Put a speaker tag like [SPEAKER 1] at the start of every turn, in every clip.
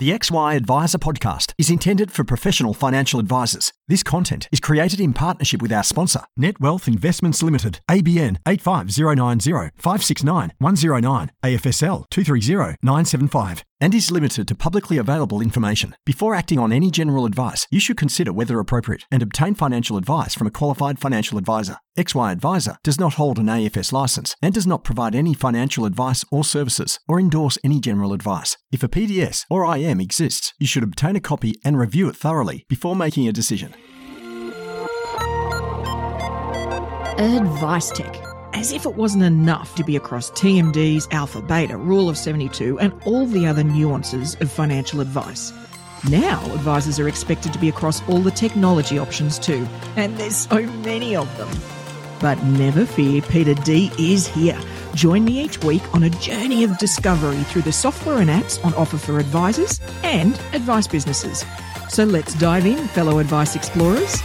[SPEAKER 1] The XY Advisor podcast is intended for professional financial advisors. This content is created in partnership with our sponsor, Net Wealth Investments Limited, ABN 85090 569 109, AFSL 230 975, and is limited to publicly available information. Before acting on any general advice, you should consider whether appropriate and obtain financial advice from a qualified financial advisor. XY Advisor does not hold an AFS license and does not provide any financial advice or services or endorse any general advice. If a PDS or IM exists, you should obtain a copy and review it thoroughly before making a decision.
[SPEAKER 2] Advice Tech. As if it wasn't enough to be across TMDs, Alpha, Beta, Rule of 72, and all the other nuances of financial advice. Now, advisors are expected to be across all the technology options too, and there's so many of them. But never fear, Peter D is here. Join me each week on a journey of discovery through the software and apps on offer for advisors and advice businesses. So let's dive in, fellow advice explorers.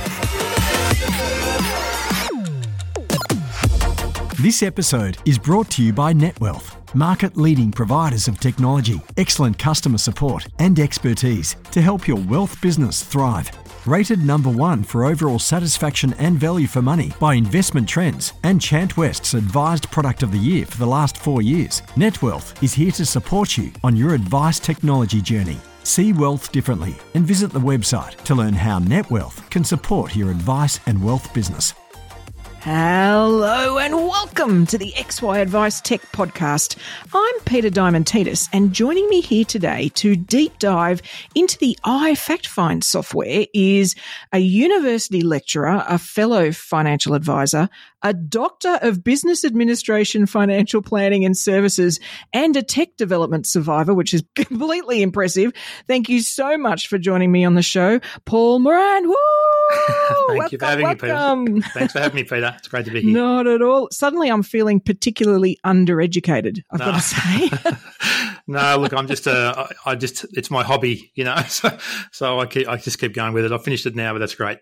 [SPEAKER 1] This episode is brought to you by NetWealth, market leading providers of technology, excellent customer support, and expertise to help your wealth business thrive. Rated number one for overall satisfaction and value for money by Investment Trends and Chant West's advised product of the year for the last four years, NetWealth is here to support you on your advice technology journey. See wealth differently and visit the website to learn how NetWealth can support your advice and wealth business.
[SPEAKER 2] Hello and welcome to the XY Advice Tech Podcast. I'm Peter Diamantidis, and joining me here today to deep dive into the iFactFind software is a university lecturer, a fellow financial advisor, a doctor of business administration, financial planning and services, and a tech development survivor, which is completely impressive. Thank you so much for joining me on the show, Paul Moran. Woo!
[SPEAKER 3] Thank
[SPEAKER 2] welcome,
[SPEAKER 3] you for having
[SPEAKER 2] welcome.
[SPEAKER 3] me, Peter. Thanks for having me, Peter. It's great to be here.
[SPEAKER 2] Not at all. Suddenly, I'm feeling particularly undereducated. I've got
[SPEAKER 3] No.
[SPEAKER 2] to say.
[SPEAKER 3] no, look, I'm just uh, I I just it's my hobby, you know. So, so I keep, I just keep going with it. I finished it now, but that's great.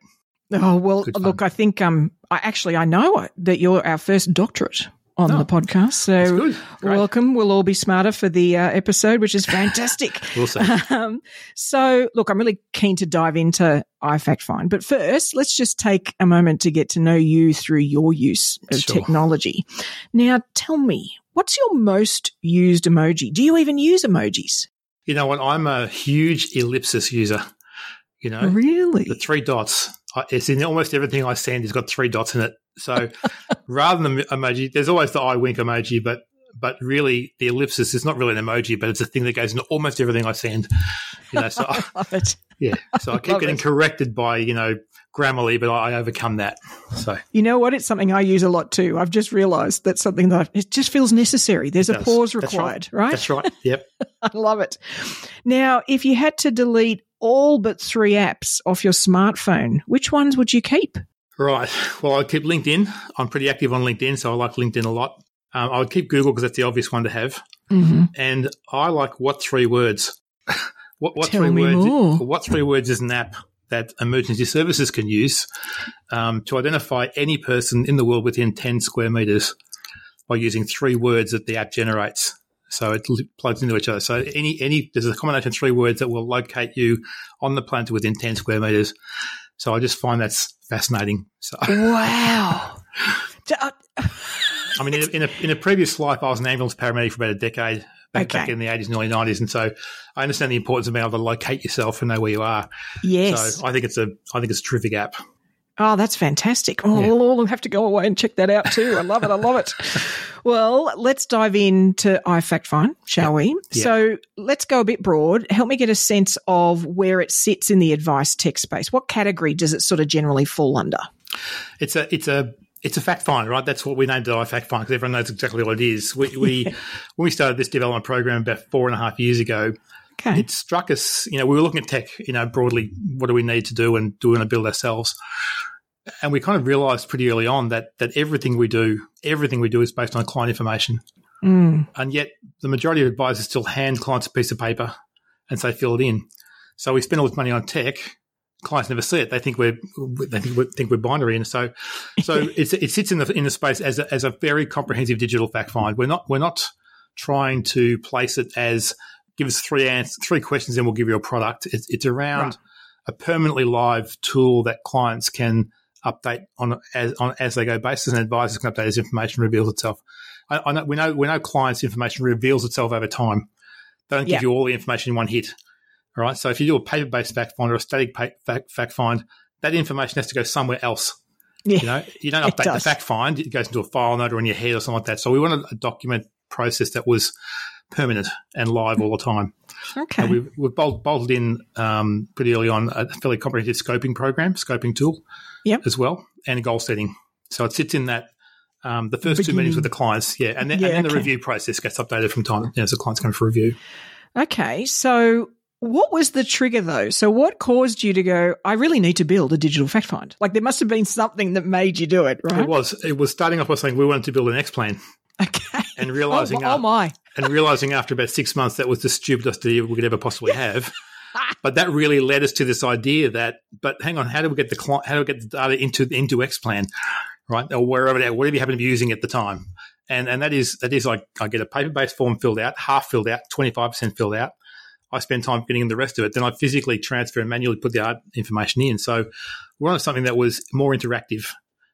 [SPEAKER 2] oh well, look, I think um, I actually I know that you're our first doctorate on
[SPEAKER 3] Oh,
[SPEAKER 2] the podcast. So welcome. We'll all be smarter for the uh, episode, which is fantastic.
[SPEAKER 3] We'll see.
[SPEAKER 2] Um, so, look, I'm really keen to dive into iFactFind. But first, let's just take a moment to get to know you through your use of
[SPEAKER 3] Sure.
[SPEAKER 2] technology. Now, tell me, what's your most used emoji? Do you even use emojis?
[SPEAKER 3] You know what? I'm a huge ellipsis user. You know,
[SPEAKER 2] Really?
[SPEAKER 3] the three dots. It's in almost everything I send. It's got three dots in it. So rather than the emoji, there's always the eye wink emoji, but but really the ellipsis is not really an emoji, but it's a thing that goes into almost everything I send. You know, so I-
[SPEAKER 2] Love it.
[SPEAKER 3] yeah. So I keep
[SPEAKER 2] Love
[SPEAKER 3] getting
[SPEAKER 2] it.
[SPEAKER 3] corrected by you know Grammarly, but I, overcome that. So
[SPEAKER 2] You know what? It's something I use a lot too. I've just realized that's something that it just feels necessary. There's a pause
[SPEAKER 3] That's
[SPEAKER 2] required, right?
[SPEAKER 3] That's right. Yep.
[SPEAKER 2] I love it. Now, if you had to delete all but three apps off your smartphone, which ones would you keep?
[SPEAKER 3] Right. Well, I'd keep LinkedIn. I'm pretty active on LinkedIn, so I like LinkedIn a lot. Um, I would keep Google because that's the obvious one to have.
[SPEAKER 2] Mm-hmm.
[SPEAKER 3] And I like what three words? what what
[SPEAKER 2] Tell
[SPEAKER 3] three
[SPEAKER 2] me
[SPEAKER 3] words?
[SPEAKER 2] more.
[SPEAKER 3] What three words is an app that emergency services can use um, to identify any person in the world within 10 square meters by using three words that the app generates. So it plugs into each other. So any any there's a combination of three words that will locate you on the planet within 10 square meters. So I just find that's fascinating. So
[SPEAKER 2] Wow. Uh,
[SPEAKER 3] I mean, in a, in a, in a previous life, I was an ambulance paramedic for about a decade back, back in the 80s and early 90s. And so I understand the importance of being able to locate yourself and know where you are.
[SPEAKER 2] yes.
[SPEAKER 3] So I think it's a, I think it's a terrific app.
[SPEAKER 2] Oh, that's fantastic. Oh,
[SPEAKER 3] Yeah.
[SPEAKER 2] we'll all have to go away and check that out too. I love it. I love it. Well, let's dive into iFactFind, shall we?
[SPEAKER 3] Yeah.
[SPEAKER 2] So let's go a bit broad. Help me get a sense of where it sits in the advice tech space. What category does it sort of generally fall under?
[SPEAKER 3] It's a, it's a, it's a fact find, right? That's what we named it iFact Find because everyone knows exactly what it is. We, we when we started this development program about four and a half years ago,
[SPEAKER 2] Okay.
[SPEAKER 3] it struck us, you know, we were looking at tech, you know, broadly, what do we need to do and do we want to build ourselves? And we kind of realized pretty early on that that everything we do, everything we do is based on client information.
[SPEAKER 2] Mm.
[SPEAKER 3] And yet the majority of advisors still hand clients a piece of paper and say fill it in. So we spend all this money on tech. Clients never see it. They think we're they think we're, think we're binary, and so so it's, it sits in the in the space as a, as a very comprehensive digital fact find. We're not we're not trying to place it as give us three answers, three questions, and we'll give you a product. It's, it's around
[SPEAKER 2] Right.
[SPEAKER 3] a permanently live tool that clients can update on as on as they go basis, and advisors can update as information reveals itself. I, I know we know we know clients' information reveals itself over time. They don't give
[SPEAKER 2] Yeah.
[SPEAKER 3] you all the information in one hit. All right. So if you do a paper based fact find or a static pa- fact, fact find, that information has to go somewhere else.
[SPEAKER 2] Yeah.
[SPEAKER 3] You know, you don't update the fact find; it goes into a file note or in your head or something like that. So we wanted a document process that was permanent and live all the time.
[SPEAKER 2] Okay.
[SPEAKER 3] And we've, we've bolt, bolted in um, pretty early on a fairly comprehensive scoping program, scoping tool,
[SPEAKER 2] Yep.
[SPEAKER 3] as well, and goal setting. So it sits in that um, the first two meetings with the clients, yeah, and then,
[SPEAKER 2] Yeah,
[SPEAKER 3] and then the review process gets updated from time you know, as the clients come for review.
[SPEAKER 2] Okay. So what was the trigger though? So what caused you to go, I really need to build a digital fact find? Like there must have been something that made you do it, right?
[SPEAKER 3] It was it was starting off by saying we wanted to build an Xplan,
[SPEAKER 2] Okay.
[SPEAKER 3] and
[SPEAKER 2] Oh,
[SPEAKER 3] realizing
[SPEAKER 2] oh my.
[SPEAKER 3] And realizing after about six months that was the stupidest idea we could ever possibly have. but that really led us to this idea that, but hang on, how do we get the client, how do we get the data into into Xplan, right, or wherever that, whatever you happen to be using at the time, and and that is that is like I get a paper based form filled out, half filled out, twenty five percent filled out. I spend time getting in the rest of it. Then I physically transfer and manually put the art information in. So we wanted something that was more interactive.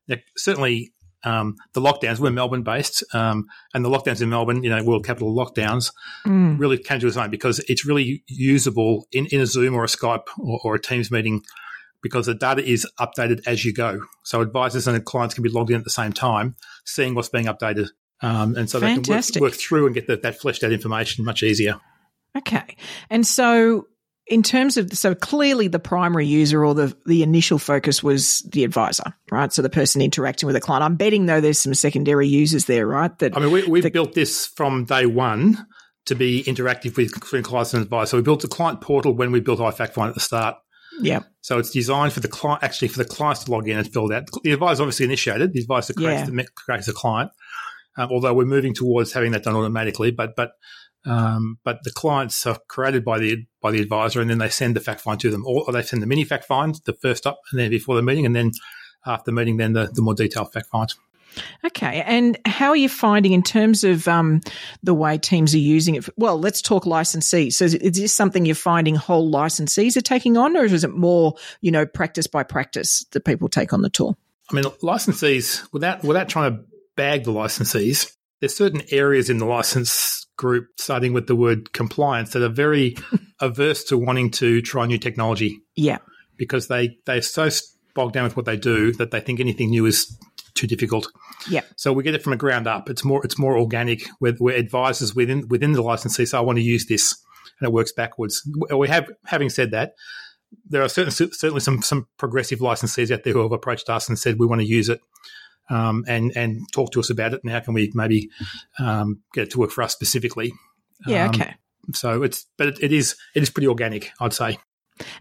[SPEAKER 3] Now, certainly, um, the lockdowns were Melbourne based, um, and the lockdowns in Melbourne, you know, world capital lockdowns,
[SPEAKER 2] Mm.
[SPEAKER 3] really came to its own because it's really usable in, in a Zoom or a Skype or, or a Teams meeting because the data is updated as you go. So advisors and clients can be logged in at the same time, seeing what's being updated. Um, and so
[SPEAKER 2] Fantastic.
[SPEAKER 3] they can work, work through and get the, that fleshed out information much easier.
[SPEAKER 2] Okay. And so in terms of so clearly the primary user or the the initial focus was the advisor, right? So the person interacting with the client. I'm betting though there's some secondary users there, right? That
[SPEAKER 3] I mean, we, we've
[SPEAKER 2] The-
[SPEAKER 3] built this from day one to be interactive with clients and advisors. So we built a client portal when we built iFactFind at the start.
[SPEAKER 2] yeah.
[SPEAKER 3] So it's designed for the client, actually for the clients to log in and fill out. The advisor obviously initiated. The advisor creates,
[SPEAKER 2] Yeah.
[SPEAKER 3] the, creates the client. Um, although we're moving towards having that done automatically, but but um, but the clients are created by the by the advisor, and then they send the fact find to them, or, or they send the mini fact find, the first up, and then before the meeting, and then after the meeting, then the, the more detailed fact find.
[SPEAKER 2] Okay. And how are you finding in terms of um, the way teams are using it? Well, let's talk licensees. So is, is this something you're finding whole licensees are taking on, or is it more, you know, practice by practice that people take on the tool?
[SPEAKER 3] I mean, licensees, without without trying to bag the licensees, there's certain areas in the license group, starting with the word compliance, that are very averse to wanting to try new technology
[SPEAKER 2] Yeah.
[SPEAKER 3] because they they're so bogged down with what they do that they think anything new is too difficult.
[SPEAKER 2] Yeah.
[SPEAKER 3] So we get it from a ground up. It's more it's more organic. Where, where advisors within within the licensee say, "I want to use this," and it works backwards. We have, having said that, there are certain, certainly some some progressive licensees out there who have approached us and said, "We want to use it." Um, and and talk to us about it and how can we maybe um, get it to work for us specifically.
[SPEAKER 2] Yeah.
[SPEAKER 3] Um,
[SPEAKER 2] okay.
[SPEAKER 3] So it's but it, it is it is pretty organic, I'd say.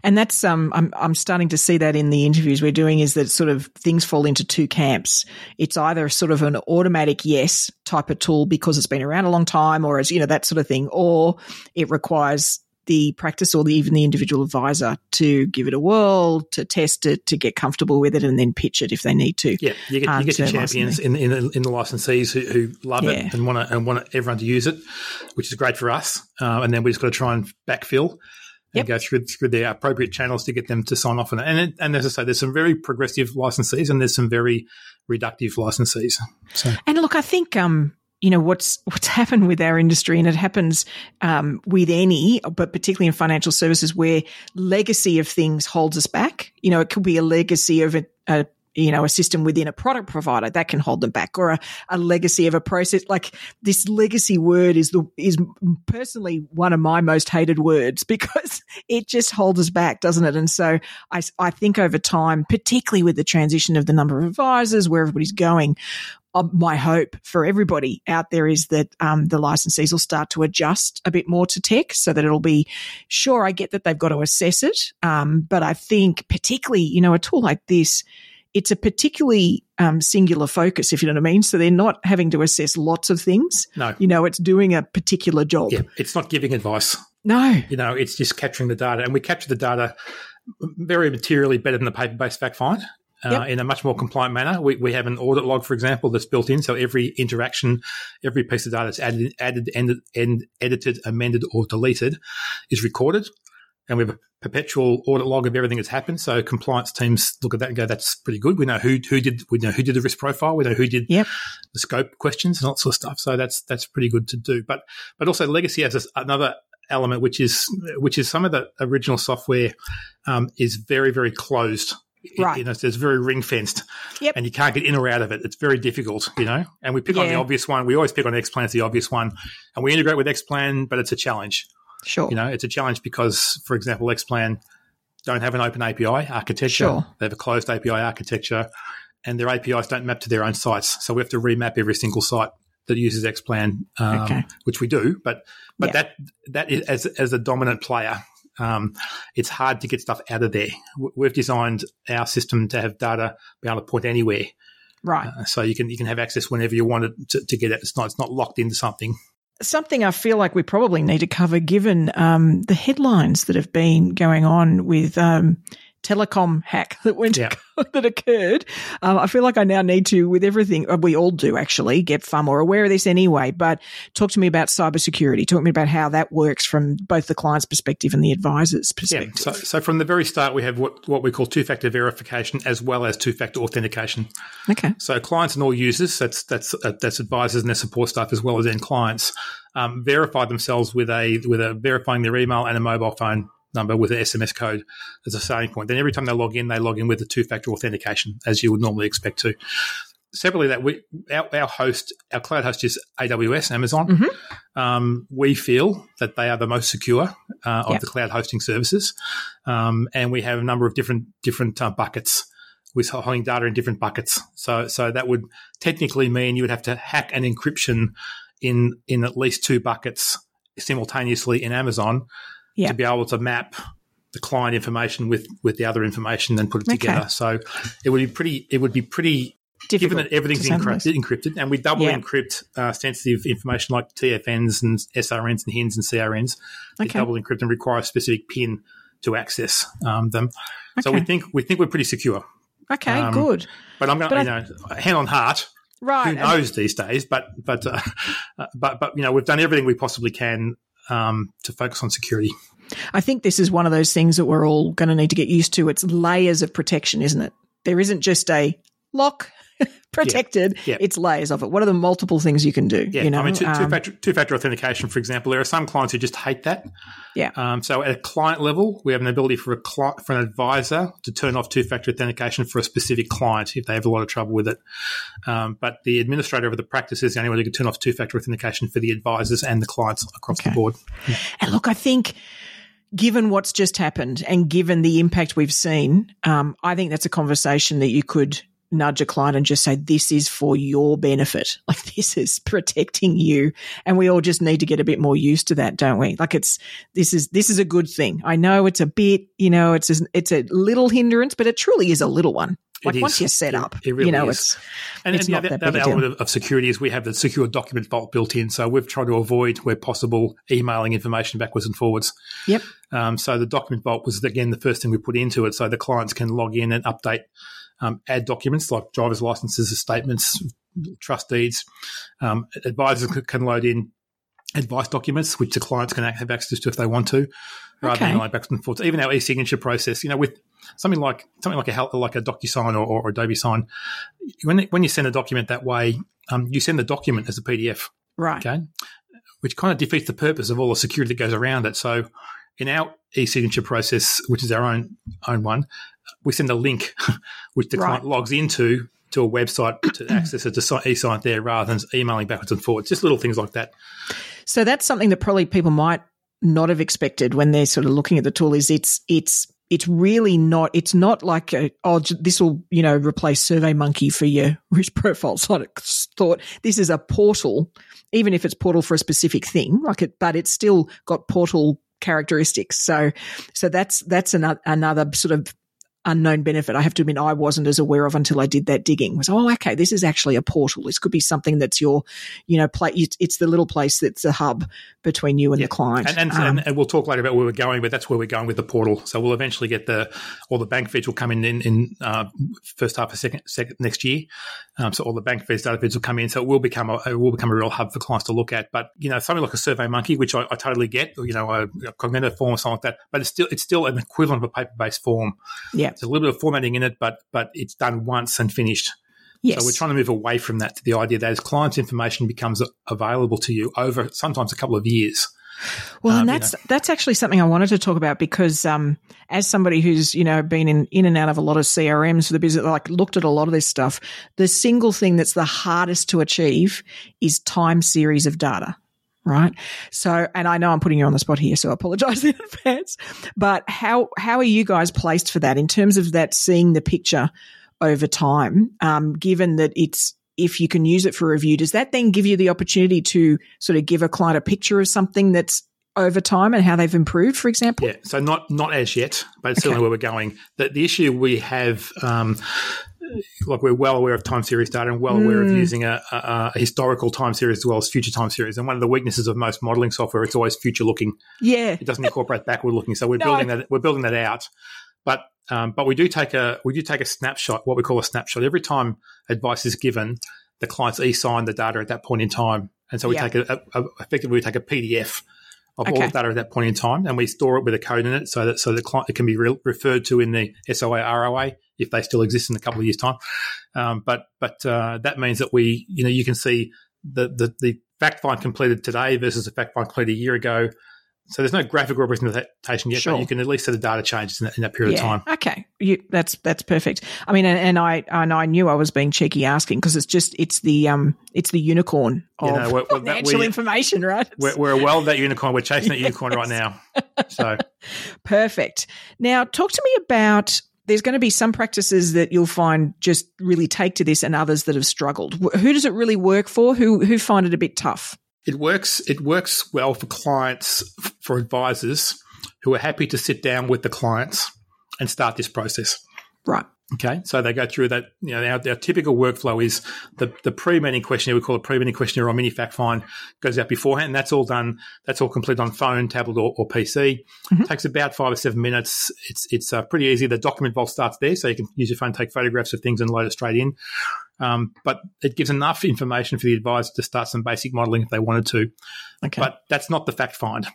[SPEAKER 2] And that's um I'm I'm starting to see that in the interviews we're doing is that sort of things fall into two camps. It's either sort of an automatic yes type of tool because it's been around a long time or as you know that sort of thing or it requires the practice or the, even the individual advisor to give it a whirl, to test it, to get comfortable with it, and then pitch it if they need to.
[SPEAKER 3] Yeah, you get,
[SPEAKER 2] um,
[SPEAKER 3] you get your champions in, in, the- in the licensees who, who love
[SPEAKER 2] Yeah.
[SPEAKER 3] it and want to and want everyone to use it, which is great for us. Uh, and then we just got to try and backfill and
[SPEAKER 2] Yep.
[SPEAKER 3] go through through the appropriate channels to get them to sign off on it. And it, and as I say, there's some very progressive licensees and there's some very reductive licensees. So
[SPEAKER 2] And look, I think um, you know what's what's happened with our industry, and it happens um, with any, but particularly in financial services, where legacy of things holds us back. You know, it could be a legacy of a, a you know a system within a product provider that can hold them back, or a, a legacy of a process. Like this legacy word is the is personally one of my most hated words because it just holds us back, doesn't it? And so I I think over time, particularly with the transition of the number of advisors, where everybody's going um, my hope for everybody out there is that um, the licensees will start to adjust a bit more to tech so that it'll be sure i get that they've got to assess it um, but i think particularly you know a tool like this it's a particularly um, singular focus if you know what i mean so they're not having to assess lots of things
[SPEAKER 3] no,
[SPEAKER 2] you know it's doing a particular job
[SPEAKER 3] yeah, it's not giving advice.
[SPEAKER 2] no
[SPEAKER 3] You know, it's just capturing the data, and we capture the data very materially better than the paper-based fact find. uh,
[SPEAKER 2] Yep.
[SPEAKER 3] in a much more compliant manner. We, we have an audit log, for example, that's built in. So every interaction, every piece of data that's added, added, ended, end, edited, amended, or deleted is recorded. And we have a perpetual audit log of everything that's happened. So compliance teams look at that and go, "That's pretty good." We know who who did we know who did the risk profile. We know who did
[SPEAKER 2] Yep.
[SPEAKER 3] the scope questions and all that sort of stuff. So that's that's pretty good to do. But but also legacy has another element which is which is some of the original software um, is very very closed.
[SPEAKER 2] Right.
[SPEAKER 3] You know, it's very ring fenced,
[SPEAKER 2] Yep.
[SPEAKER 3] and you can't get in or out of it. It's very difficult, you know. And we pick on the obvious one. We always pick on Xplan as the obvious one, and we integrate with Xplan, but it's a challenge.
[SPEAKER 2] Sure.
[SPEAKER 3] You know, it's a challenge because, for example, Xplan don't have an open API architecture.
[SPEAKER 2] Sure.
[SPEAKER 3] They have a closed API architecture, and their APIs don't map to their own sites. So we have to remap every single site that uses Xplan, um,
[SPEAKER 2] Okay.
[SPEAKER 3] which we do. But but
[SPEAKER 2] Yeah.
[SPEAKER 3] that that is as as a dominant player. Um, it's hard to get stuff out of there. We've designed our system to have data be able to point anywhere,
[SPEAKER 2] right.
[SPEAKER 3] uh, so you can you can have access whenever you want it to, to get it. It's not it's not locked into something.
[SPEAKER 2] Something I feel like we probably need to cover, given um, the headlines that have been going on with um, telecom hack that went
[SPEAKER 3] Yeah.
[SPEAKER 2] that occurred. Um, I feel like I now need to, with everything uh, we all do, actually get far more aware of this anyway. But talk to me about cybersecurity. Talk to me about how that works from both the client's perspective and the advisor's
[SPEAKER 3] Yeah.
[SPEAKER 2] perspective.
[SPEAKER 3] So, so from the very start, we have what, what we call two factor verification as well as two factor authentication.
[SPEAKER 2] okay.
[SPEAKER 3] So clients and all users, that's that's uh, that's advisors and their support staff as well as end clients, um, verify themselves with a with a verifying their email and a mobile phone number with an SMS code as a starting point. Then every time they log in, they log in with a two factor authentication as you would normally expect to. Separately, that we our, our host, our cloud host is AWS, Amazon.
[SPEAKER 2] Mhm.
[SPEAKER 3] Um, we feel that they are the most secure uh, of
[SPEAKER 2] Yep.
[SPEAKER 3] the cloud hosting services, um, and we have a number of different different uh, buckets with holding data in different buckets. So so that would technically mean you would have to hack an encryption in in at least two buckets simultaneously in Amazon
[SPEAKER 2] Yeah.
[SPEAKER 3] to be able to map the client information with with the other information and put it
[SPEAKER 2] Okay.
[SPEAKER 3] together. So it would be pretty it would be pretty
[SPEAKER 2] Difficult,
[SPEAKER 3] given that everything's
[SPEAKER 2] to say the
[SPEAKER 3] encrypted, encrypted, and we double
[SPEAKER 2] Yeah.
[SPEAKER 3] encrypt uh, sensitive information like TFNs and SRNs and HINs and CRNs. They
[SPEAKER 2] Okay.
[SPEAKER 3] double encrypt and require a specific PIN to access um, them. So we think we think we're pretty secure.
[SPEAKER 2] Okay,
[SPEAKER 3] um,
[SPEAKER 2] good.
[SPEAKER 3] But I'm going to, you know, hand on heart.
[SPEAKER 2] Right.
[SPEAKER 3] Who
[SPEAKER 2] and-
[SPEAKER 3] knows these days? But but uh, but but you know, we've done everything we possibly can um, to focus on security.
[SPEAKER 2] I think this is one of those things that we're all going to need to get used to. It's layers of protection, isn't it? There isn't just a lock protected.
[SPEAKER 3] Yeah.
[SPEAKER 2] It's layers of it. What are the multiple things you can do?
[SPEAKER 3] Yeah,
[SPEAKER 2] you know,
[SPEAKER 3] I mean, two,
[SPEAKER 2] Um,
[SPEAKER 3] factor two factor authentication, for example. There are some clients who just hate that.
[SPEAKER 2] Yeah.
[SPEAKER 3] Um, so at a client level, we have an ability for a cli for an advisor to turn off two factor authentication for a specific client if they have a lot of trouble with it. Um, but the administrator of the practice is the only one who can turn off two factor authentication for the advisors and the clients across
[SPEAKER 2] Okay.
[SPEAKER 3] the board.
[SPEAKER 2] And look, I think given what's just happened and given the impact we've seen, um, I think that's a conversation that you could nudge a client and just say, this is for your benefit. Like this is protecting you. And we all just need to get a bit more used to that, don't we? Like it's, this is, this is a good thing. I know it's a bit, you know, it's, a, it's a little hindrance, but it truly is a little one. Like
[SPEAKER 3] It
[SPEAKER 2] once
[SPEAKER 3] is.
[SPEAKER 2] you're set up,
[SPEAKER 3] it really
[SPEAKER 2] you know,
[SPEAKER 3] is.
[SPEAKER 2] it's,
[SPEAKER 3] And,
[SPEAKER 2] It's
[SPEAKER 3] and
[SPEAKER 2] not
[SPEAKER 3] the,
[SPEAKER 2] that big
[SPEAKER 3] other element of, of security is we have the secure document vault built in. So we've tried to avoid, where possible, emailing information backwards and forwards.
[SPEAKER 2] yep.
[SPEAKER 3] Um, so the document vault was again the first thing we put into it, so the clients can log in and update, um, add documents like driver's licenses, statements, trust deeds. Um, advisors can load in advice documents, which the clients can have access to if they want to, rather
[SPEAKER 2] Okay.
[SPEAKER 3] than like backwards and forwards. Even our e-signature process, you know, with something like something like a like a DocuSign or, or Adobe Sign, when when you send a document that way, um, you send the document as a PDF
[SPEAKER 2] Right.
[SPEAKER 3] okay, which kind of defeats the purpose of all the security that goes around it. So, in our e-signature process, which is our own own one, we send a link which the
[SPEAKER 2] Right.
[SPEAKER 3] client logs into to a website to access si- e-sign there rather than emailing backwards and forwards. Just little things like that.
[SPEAKER 2] So that's something that probably people might not have expected when they're sort of looking at the tool. Is it's it's it's really not. It's not like a, oh this will you know replace Survey Monkey for your risk profiles. I thought this is a portal, even if it's portal for a specific thing, like it, but it's still got portal characteristics. So so that's that's another another sort of unknown benefit. I have to admit, I wasn't as aware of until I did that digging. Was oh, okay, this is actually a portal. This could be something that's your, you know, play. It's the little place that's a hub between you and yeah. the client.
[SPEAKER 3] And and, um, and, we'll talk later about where we're going, but that's where we're going with the portal. So we'll eventually get the all the bank feeds will come in in, in uh, first half of second, second next year. Um, so all the bank feeds, data feeds will come in. So it will become a it will become a real hub for clients to look at. But you know, something like a Survey Monkey, which I, I totally get, you know, a, a cognitive form or something like that, but it's still it's still an equivalent of a paper based form.
[SPEAKER 2] Yeah,
[SPEAKER 3] it's a little bit of formatting in it, but but it's done once and finished. Yes. So we're trying to move away from that to the idea that as clients' information becomes available to you over sometimes a couple of years.
[SPEAKER 2] Well, um, and that's you know. that's actually something I wanted to talk about because um, as somebody who's you know been in in and out of a lot of CRMs for the business, like looked at a lot of this stuff, the single thing that's the hardest to achieve is time series of data right? So, and I know I'm putting you on the spot here, so I apologize in advance. But how how are you guys placed for that in terms of that seeing the picture over time? Um, given that it's if you can use it for review, does that then give you the opportunity to sort of give a client a picture of something that's over time and how they've improved, for example?
[SPEAKER 3] Yeah, so not not as yet, but it's okay. certainly where we're going. The, the issue we have um, like we're well aware of time series data and well mm. aware of hmm. using a, a, a, historical time series as well as future time series. And one of the weaknesses of most modeling software, it's always future looking.
[SPEAKER 2] Yeah,
[SPEAKER 3] it doesn't incorporate backward looking. So we're no, building that we're building that out. But um, but we do take a we do take a snapshot, what we call a snapshot. Every time advice is given, the clients e-sign the data at that point in time, and so we yeah. take a, a, effectively we take a PDF of okay. all the data at that point in time, and we store it with a code in it so that so the client it can be re- referred to in the SOA ROA if they still exist in a couple of years' time. Um, but but uh, that means that we you know you can see the the, the fact find completed today versus the fact find completed a year ago. So there's no graphical representation yet, sure. but you can at least see the data changes in that, in that period yeah. of time.
[SPEAKER 2] Okay, you, that's that's perfect. I mean, and, and, I and I knew I was being cheeky asking because it's just it's the um it's the unicorn of you know, we're, we're, financial we, information, right?
[SPEAKER 3] We're, we're well that unicorn. We're chasing that unicorn right now. So
[SPEAKER 2] perfect. Now, talk to me about there's going to be some practices that you'll find just really take to this and others that have struggled. Who does it really work for? Who who find it a bit tough?
[SPEAKER 3] It works. It works well for clients, for advisors who are happy to sit down with the clients and start this process.
[SPEAKER 2] Right.
[SPEAKER 3] Okay, so they go through that. You know, our, our typical workflow is the the pre-meeting questionnaire. We call it pre-meeting questionnaire or mini fact find goes out beforehand. That's all done. That's all completed on phone, tablet, or, or PC. Mm-hmm. Takes about five or seven minutes. It's it's uh, pretty easy. The document vault starts there, so you can use your phone, take photographs of things, and load it straight in. Um, but it gives enough information for the advisor to start some basic modelling if they wanted to. Okay. But that's not the fact find.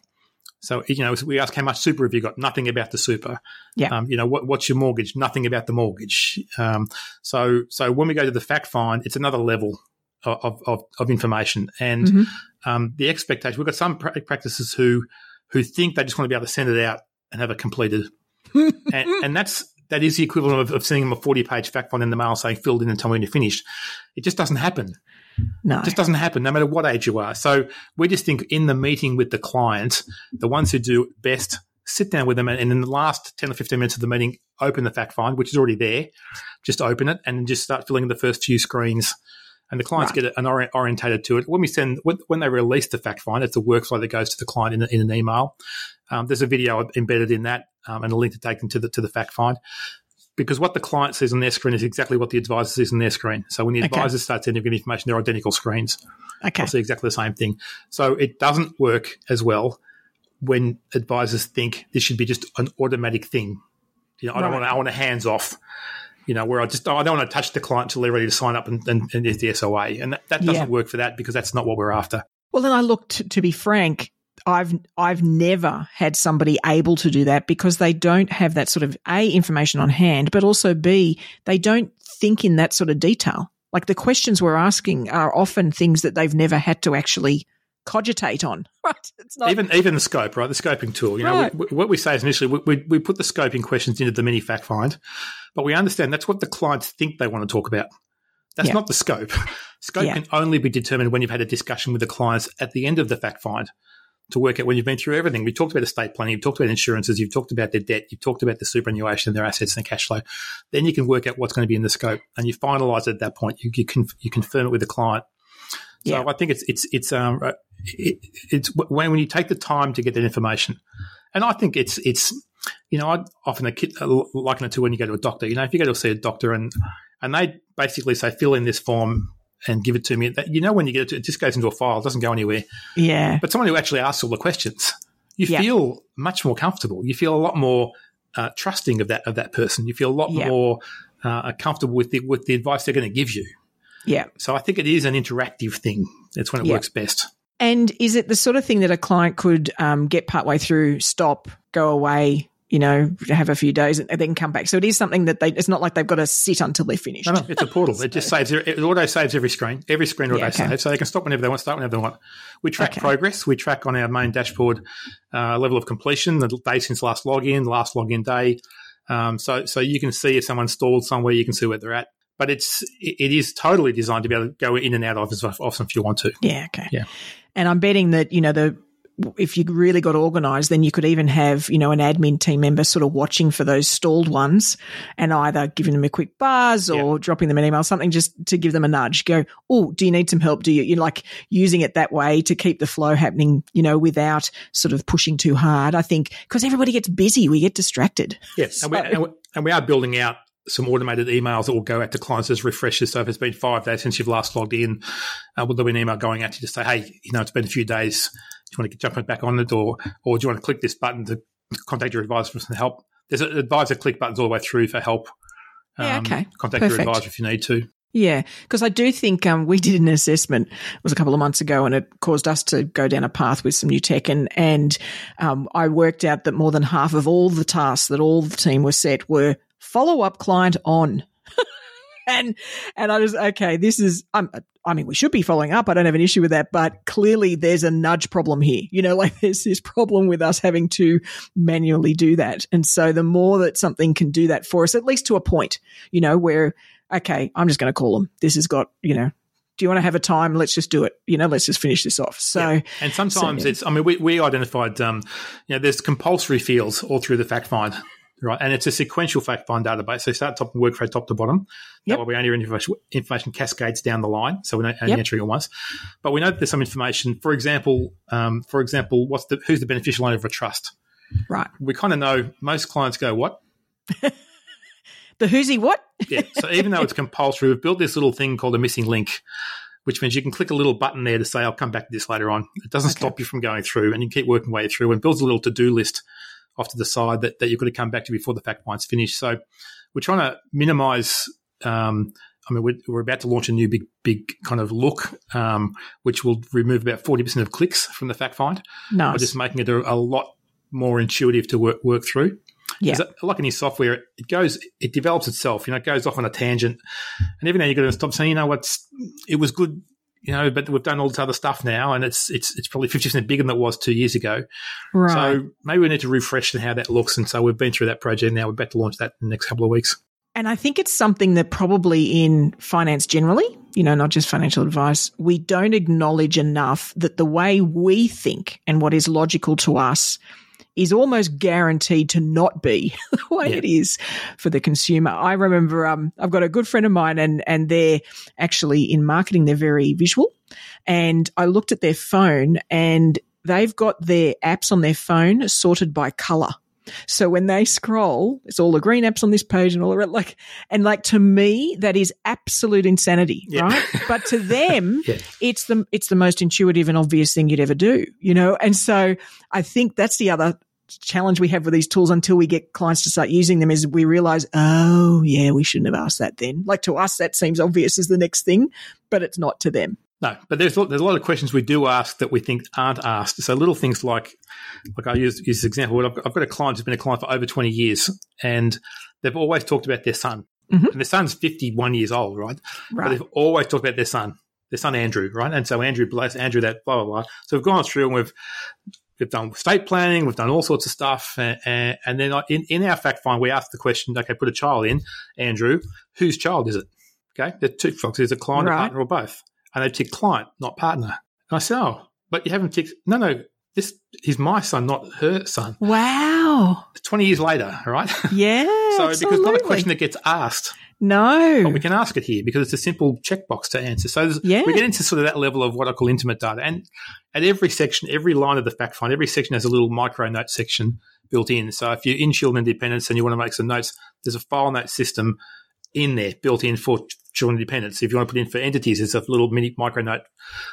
[SPEAKER 3] So, you know, we ask how much super have you got? Nothing about the super.
[SPEAKER 2] Yeah.
[SPEAKER 3] Um, you know, what, what's your mortgage? Nothing about the mortgage. Um, so, so when we go to the fact find, it's another level of, of, of information. And mm-hmm. um, the expectation, we've got some practices who, who think they just want to be able to send it out and have it completed. and, and that's, that is the equivalent of, of sending them a 40 page fact find in the mail saying filled in and tell me when you're finished. It just doesn't happen.
[SPEAKER 2] No.
[SPEAKER 3] It just doesn't happen, no matter what age you are. So we just think in the meeting with the client, the ones who do best sit down with them and in the last 10 or 15 minutes of the meeting, open the fact find, which is already there. Just open it and just start filling the first few screens. And the clients right. get an orient, orientated to it. When we send, when, when, they release the fact find, it's a workflow that goes to the client in, in an email. Um, there's a video embedded in that um, and a link to take them to the to the fact find because what the client sees on their screen is exactly what the advisor sees on their screen. So when the advisor okay. starts sending information, they're identical screens.
[SPEAKER 2] Okay.
[SPEAKER 3] They'll see exactly the same thing. So it doesn't work as well when advisors think this should be just an automatic thing. You know, I don't want to, I want a hands off. You know, where I just I don't want to touch the client until they're ready to sign up and, and, and there's the SOA, and that, that doesn't yeah. work for that because that's not what we're after.
[SPEAKER 2] Well, then I look to, to be frank. I've I've never had somebody able to do that because they don't have that sort of a information on hand, but also b they don't think in that sort of detail. Like the questions we're asking are often things that they've never had to actually cogitate on. Right?
[SPEAKER 3] It's not even even the scope, right? The scoping tool. You know, right. we, what we say is initially we, we, we put the scoping questions into the mini fact find, but we understand that's what the clients think they want to talk about. That's yeah. not the scope. Scope yeah. can only be determined when you've had a discussion with the clients at the end of the fact find to work out when you've been through everything. We talked about estate planning, you've talked about insurances, you've talked about their debt, you've talked about the superannuation and their assets and cash flow. Then you can work out what's going to be in the scope, and you finalise it at that point. You you, can, you confirm it with the client. So yeah. I think it's it's it's um uh, it, it's when when you take the time to get that information, and I think it's it's you know, I often liken it to when you go to a doctor. You know, if you go to see a doctor and and they basically say fill in this form and give it to me, that you know when you get it, it just goes into a file, it doesn't go anywhere.
[SPEAKER 2] Yeah.
[SPEAKER 3] But someone who actually asks all the questions, you
[SPEAKER 2] Yeah.
[SPEAKER 3] feel much more comfortable. You feel a lot more uh, trusting of that of that person. You feel a lot
[SPEAKER 2] Yeah.
[SPEAKER 3] more uh, comfortable with the with the advice they're going to give you.
[SPEAKER 2] Yeah.
[SPEAKER 3] So I think it is an interactive thing. That's when it
[SPEAKER 2] Yeah.
[SPEAKER 3] works best.
[SPEAKER 2] And is it the sort of thing that a client could um, get partway through, stop, go away, you know, have a few days, and then come back? So it is something that they. It's not like they've got to sit until they're finished.
[SPEAKER 3] No, no, it's a portal. It just saves. It auto saves every screen. Every screen auto
[SPEAKER 2] Yeah, okay.
[SPEAKER 3] saves, so they can stop whenever they want, start whenever they want. We track
[SPEAKER 2] Okay.
[SPEAKER 3] progress. We track on our main dashboard uh, level of completion, the day since last login, last login day. Um, so, so you can see if someone's stalled somewhere, you can see where they're at. But it's it, it is totally designed to be able to go in and out of as often if you want to.
[SPEAKER 2] Yeah. Okay.
[SPEAKER 3] Yeah.
[SPEAKER 2] And I'm betting that you know the if you really got organised, then you could even have you know an admin team member sort of watching for those stalled ones, and either giving them a quick buzz or dropping them an email, something just to give them a nudge. Go, oh, do you need some help? Do you you like using it that way to keep the flow happening? You know, without sort of pushing too hard. I think because everybody gets busy, we get distracted.
[SPEAKER 3] Yes, and, we, and, we, and we are building out some automated emails that will go out to clients as refreshes. So if it's been five days since you've last logged in, uh, will there be an email going out to you to say, hey, you know, it's been a few days. Do you want to jump back on it, or or do you want to click this button to contact your advisor for some help? There's advisor click buttons all the way through for help. Um,
[SPEAKER 2] Yeah, okay.
[SPEAKER 3] Contact your advisor if you need to.
[SPEAKER 2] Yeah, because I do think um, we did an assessment. It was a couple of months ago, and it caused us to go down a path with some new tech. And and um, I worked out that more than half of all the tasks that all the team were set were follow up client on. and and I was okay. This is um, I mean, we should be following up. I don't have an issue with that, but clearly there's a nudge problem here. You know, like there's this problem with us having to manually do that. And so the more that something can do that for us, at least to a point, you know, where okay, I'm just going to call them. This has got, you know, do you want to have a time? Let's just do it. You know, let's just finish this off. So,
[SPEAKER 3] Yeah. and sometimes
[SPEAKER 2] so-
[SPEAKER 3] it's. I mean, we, we identified. Um, you know, there's compulsory fields all through the fact find, right? And it's a sequential fact find database. So start top and work from top to bottom.
[SPEAKER 2] Yep.
[SPEAKER 3] That way, we only information, information cascades down the line, so we're not only
[SPEAKER 2] Yep.
[SPEAKER 3] entering it once. But we know that there's some information. For example, um, for example, what's the who's the beneficial owner of a trust?
[SPEAKER 2] right.
[SPEAKER 3] We kind of know most clients go what.
[SPEAKER 2] The who's he what?
[SPEAKER 3] Yeah. So even though it's compulsory, we've built this little thing called a missing link, which means you can click a little button there to say, I'll come back to this later on. It doesn't
[SPEAKER 2] Okay.
[SPEAKER 3] stop you from going through and you keep working way through and builds a little to do list off to the side that, that you've got to come back to before the fact find's finished. So we're trying to minimize. Um, I mean, we're, we're about to launch a new big, big kind of look, um, which will remove about 40% of clicks from the fact find by
[SPEAKER 2] Nice.
[SPEAKER 3] just making it a, a lot more intuitive to work, work through.
[SPEAKER 2] Yeah.
[SPEAKER 3] 'Cause Like any software, it goes, it develops itself. You know, it goes off on a tangent, and every now you've got to stop saying, you know, what's it was good, you know, but we've done all this other stuff now, and it's it's it's probably fifty percent bigger than it was two years ago.
[SPEAKER 2] Right.
[SPEAKER 3] So maybe we need to refresh how that looks. And so we've been through that project now. We're about to launch that in the next couple of weeks.
[SPEAKER 2] And I think it's something that probably in finance generally, you know, not just financial advice, we don't acknowledge enough that the way we think and what is logical to us is almost guaranteed to not be the way
[SPEAKER 3] Yeah.
[SPEAKER 2] it is for the consumer. I remember um, I've got a good friend of mine and and they're actually in marketing, they're very visual. And I looked at their phone and they've got their apps on their phone sorted by color. So when they scroll, it's all the green apps on this page and all the red, like, and like to me, that is absolute insanity,
[SPEAKER 3] Yeah.
[SPEAKER 2] right? But to them,
[SPEAKER 3] Yeah.
[SPEAKER 2] it's the, it's the most intuitive and obvious thing you'd ever do, you know? And so I think that's the other challenge we have with these tools until we get clients to start using them is we realize, oh yeah, we shouldn't have asked that then. Like to us, that seems obvious as the next thing, but it's not to them.
[SPEAKER 3] No, but there's there's a lot of questions we do ask that we think aren't asked. So little things like, like I use, use this example. I've got, I've got a client who's been a client for over 20 years, and they've always talked about their son.
[SPEAKER 2] Mhm.
[SPEAKER 3] And their son's 51 years old, right? But
[SPEAKER 2] Right.
[SPEAKER 3] they've always talked about their son, their son Andrew, right? And so Andrew bless Andrew that blah blah blah. So we've gone through and we've we've done estate planning, we've done all sorts of stuff, and, and, and then in, in our fact find we ask the question, okay, put a child in, Andrew, whose child is it? Okay, there's two folks, is it client, or
[SPEAKER 2] Right.
[SPEAKER 3] partner, or both? And they tick client, not partner. And I said, oh, but you haven't ticked. No, no, this is my son, not her son.
[SPEAKER 2] Wow.
[SPEAKER 3] 20 years later, right?
[SPEAKER 2] Yeah.
[SPEAKER 3] so because it's not a question that gets asked.
[SPEAKER 2] No.
[SPEAKER 3] But we can ask it here because it's a simple checkbox to answer. So
[SPEAKER 2] Yeah.
[SPEAKER 3] we get into sort of that level of what I call intimate data. And at every section, every line of the fact find, every section has a little micro note section built in. So if you're in Children Independence and you want to make some notes, there's a file note system in there built in for children independence. If you want to put in for entities, there's a little mini micro note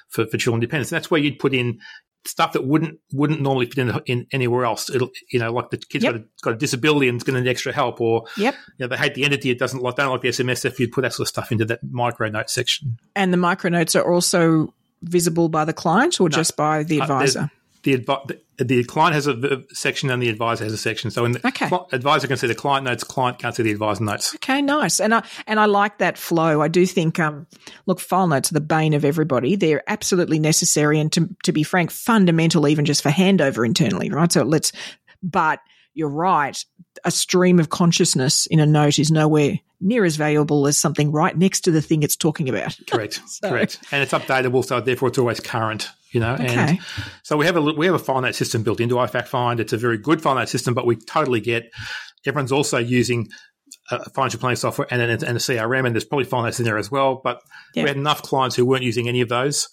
[SPEAKER 3] for, for children independence. And that's where you'd put in stuff that wouldn't wouldn't normally fit in, in anywhere else. It'll you know like the kid's
[SPEAKER 2] Yep.
[SPEAKER 3] got, a, got a disability and it's going to need extra help, or
[SPEAKER 2] Yep.
[SPEAKER 3] you know, they hate the entity, it doesn't like don't like the SMS. If You'd put that sort of stuff into that micro note section.
[SPEAKER 2] And the micro notes are also visible by the client or just by the
[SPEAKER 3] Uh,
[SPEAKER 2] advisor?
[SPEAKER 3] The, advi- the, the client has a section and the advisor has a section. So when the
[SPEAKER 2] Okay.
[SPEAKER 3] cli- advisor can see the client notes, client can't see the advisor notes.
[SPEAKER 2] Okay, nice. And I and I like that flow. I do think um look, file notes are the bane of everybody. They're absolutely necessary and to to be frank, fundamental even just for handover internally, right? So let's but you're right. A stream of consciousness in a note is nowhere near as valuable as something right next to the thing it's talking about.
[SPEAKER 3] Correct, correct, and it's updatable, so therefore it's always current. You know,
[SPEAKER 2] Okay.
[SPEAKER 3] and so we have a we have a file note system built into iFact Find. It's a very good file note system, but we totally get everyone's also using uh, financial planning software and, and, and a CRM, and there's probably finance in there as well. But
[SPEAKER 2] Yeah.
[SPEAKER 3] we had enough clients who weren't using any of those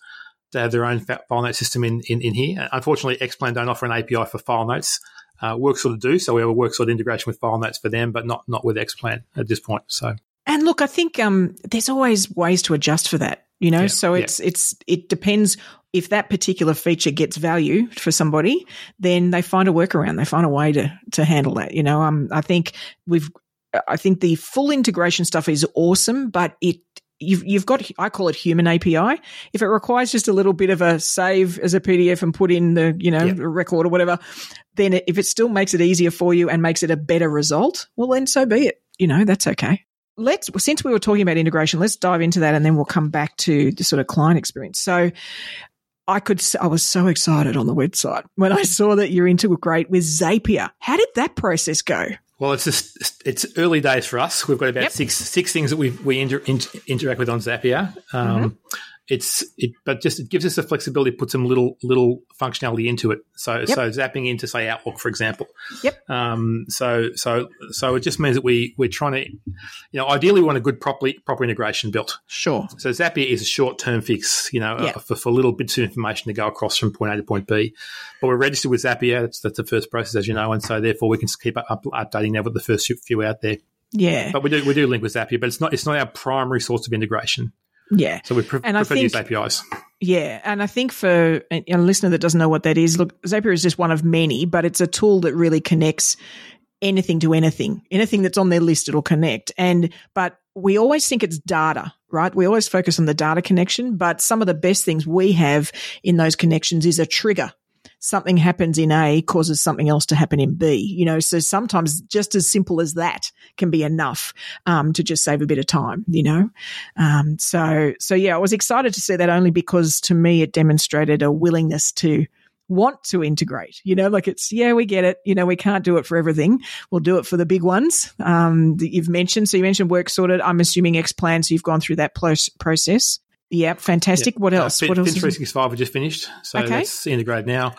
[SPEAKER 3] to have their own file note system in, in, in here. Unfortunately, Xplan don't offer an API for file notes. Uh, Worksort of do, so we have a Worksort integration with file notes for them, but not not with Xplan at this point. So
[SPEAKER 2] And look, I think um, there's always ways to adjust for that. You know,
[SPEAKER 3] Yeah,
[SPEAKER 2] so
[SPEAKER 3] yeah.
[SPEAKER 2] it's it's it depends if that particular feature gets value for somebody, then they find a workaround. They find a way to to handle that. You know, um, I think we've I think the full integration stuff is awesome, but it you've you've got I call it human API. If it requires just a little bit of a save as a PDF and put in the you know record or whatever, then if it still makes it easier for you and makes it a better result, well then so be it. You know that's okay. Let's since we were talking about integration, let's dive into that and then we'll come back to the sort of client experience. So. I could. I was so excited on the website when I saw that you're integrate with Zapier. How did that process go?
[SPEAKER 3] Well, it's just it's early days for us. We've got about
[SPEAKER 2] Yep.
[SPEAKER 3] six six things that we we inter, inter, interact with on Zapier. Um, It's it, but just it gives us the flexibility to put some little little functionality into it. So so zapping into say Outlook, for example.
[SPEAKER 2] Yep.
[SPEAKER 3] Um, so so so it just means that we we're trying to, you know, ideally we want a good properly proper integration built.
[SPEAKER 2] Sure.
[SPEAKER 3] So Zapier is a short term fix, you know,
[SPEAKER 2] Yeah.
[SPEAKER 3] uh, for, for little bits of information to go across from point A to point B. But we're registered with Zapier. That's, that's the first process, as you know, and so therefore we can keep up, up, updating that with the first few out there.
[SPEAKER 2] Yeah.
[SPEAKER 3] But we do we do link with Zapier, but it's not it's not our primary source of integration.
[SPEAKER 2] Yeah.
[SPEAKER 3] So we pre-
[SPEAKER 2] And I
[SPEAKER 3] prefer to use
[SPEAKER 2] think-
[SPEAKER 3] APIs.
[SPEAKER 2] Yeah, and I think for a a listener that doesn't know what that is, look, Zapier is just one of many, but it's a tool that really connects anything to anything. Anything that's on their list, it'll connect. And but we always think it's data, right? We always focus on the data connection, but some of the best things we have in those connections is a trigger. Something happens in A causes something else to happen in B. You know, so sometimes just as simple as that can be enough um, to just save a bit of time. You know, um, so, so yeah, I was excited to see that only because to me it demonstrated a willingness to want to integrate. You know, like it's, yeah, we get it. You know, we can't do it for everything. We'll do it for the big ones um, that you've mentioned. So you mentioned WorkSorted. I'm assuming Xplan. So you've gone through that process. Yeah, fantastic. What
[SPEAKER 3] Uh,
[SPEAKER 2] else?
[SPEAKER 3] Fin,
[SPEAKER 2] what else?
[SPEAKER 3] Fin 365 we just finished, so
[SPEAKER 2] Okay.
[SPEAKER 3] that's integrated now.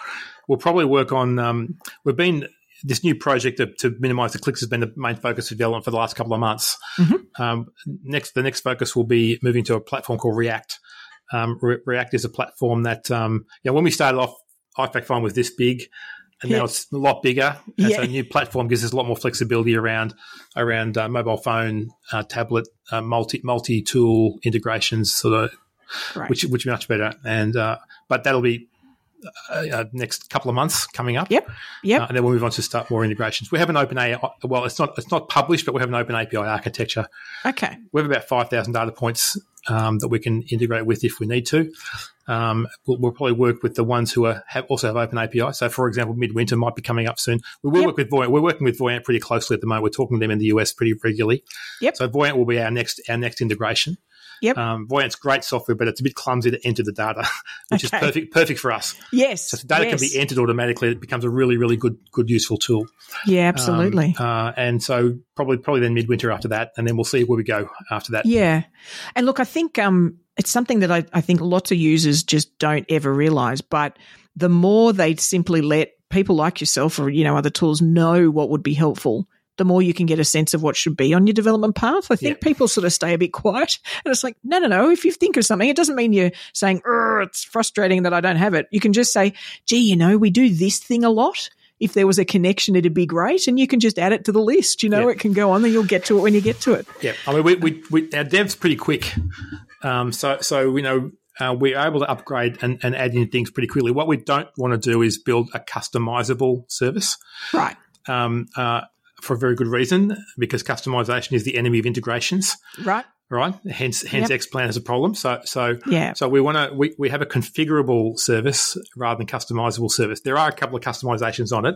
[SPEAKER 3] We'll probably work on. Um, we've been this new project to, to minimise the clicks has been the main focus of development for the last couple of months.
[SPEAKER 2] Mhm.
[SPEAKER 3] Um, next, the next focus will be moving to a platform called React. Um, Re- React is a platform that um, you know when we started off, iFact Find was this big. And
[SPEAKER 2] Yeah.
[SPEAKER 3] now it's a lot bigger, and so a new platform gives us a lot more flexibility around around uh, mobile phone, uh, tablet, uh, multi multi tool integrations, sort of
[SPEAKER 2] Great.
[SPEAKER 3] which which is much better. And uh, but that'll be uh, next couple of months coming up.
[SPEAKER 2] Yep. Yep.
[SPEAKER 3] Uh, and then we'll move on to start more integrations. We have an open AI. Well, it's not it's not published, but we have an open API architecture.
[SPEAKER 2] okay.
[SPEAKER 3] We have about five thousand data points um, that we can integrate with if we need to. Um, we'll, we'll probably work with the ones who are have, also have open API. So, for example, Midwinter might be coming up soon. We will
[SPEAKER 2] Yep.
[SPEAKER 3] work with Voyant. We're working with Voyant pretty closely at the moment. We're talking to them in the US pretty regularly.
[SPEAKER 2] Yep.
[SPEAKER 3] So Voyant will be our next our next integration.
[SPEAKER 2] Yep.
[SPEAKER 3] Um, Voyant's great software, but it's a bit clumsy to enter the data, which
[SPEAKER 2] Okay.
[SPEAKER 3] is perfect perfect for us.
[SPEAKER 2] Yes.
[SPEAKER 3] So if the data
[SPEAKER 2] yes.
[SPEAKER 3] can be entered automatically, it becomes a really really good good useful tool.
[SPEAKER 2] Yeah,
[SPEAKER 3] Um,
[SPEAKER 2] absolutely.
[SPEAKER 3] uh, and so probably probably then midwinter after that, and then we'll see where we go after that.
[SPEAKER 2] Yeah. And look, I think um, it's something that I, I think lots of users just don't ever realize. But the more they simply let people like yourself or, you know, other tools know what would be helpful, the more you can get a sense of what should be on your development path. I think
[SPEAKER 3] Yeah.
[SPEAKER 2] people sort of stay a bit quiet. And it's like, no, no, no. If you think of something, it doesn't mean you're saying, "Urgh, it's frustrating that I don't have it. You can just say, gee, you know, we do this thing a lot. if there was a connection, it'd be great. And you can just add it to the list. You know, it can go on and you'll get to it when you get to it.
[SPEAKER 3] Yeah. I mean, we, we, we our dev's pretty quick. Um, so, so, you know, uh, we're able to upgrade and, and add in things pretty quickly. What we don't want to do is build a customizable service.
[SPEAKER 2] Right.
[SPEAKER 3] Um, uh, for a very good reason, because customization is the enemy of integrations.
[SPEAKER 2] Right
[SPEAKER 3] right? Hence, hence yep. Xplan is a problem. So, so,
[SPEAKER 2] yeah.
[SPEAKER 3] So we want to we, we have a configurable service rather than customizable service. There are a couple of customizations on it.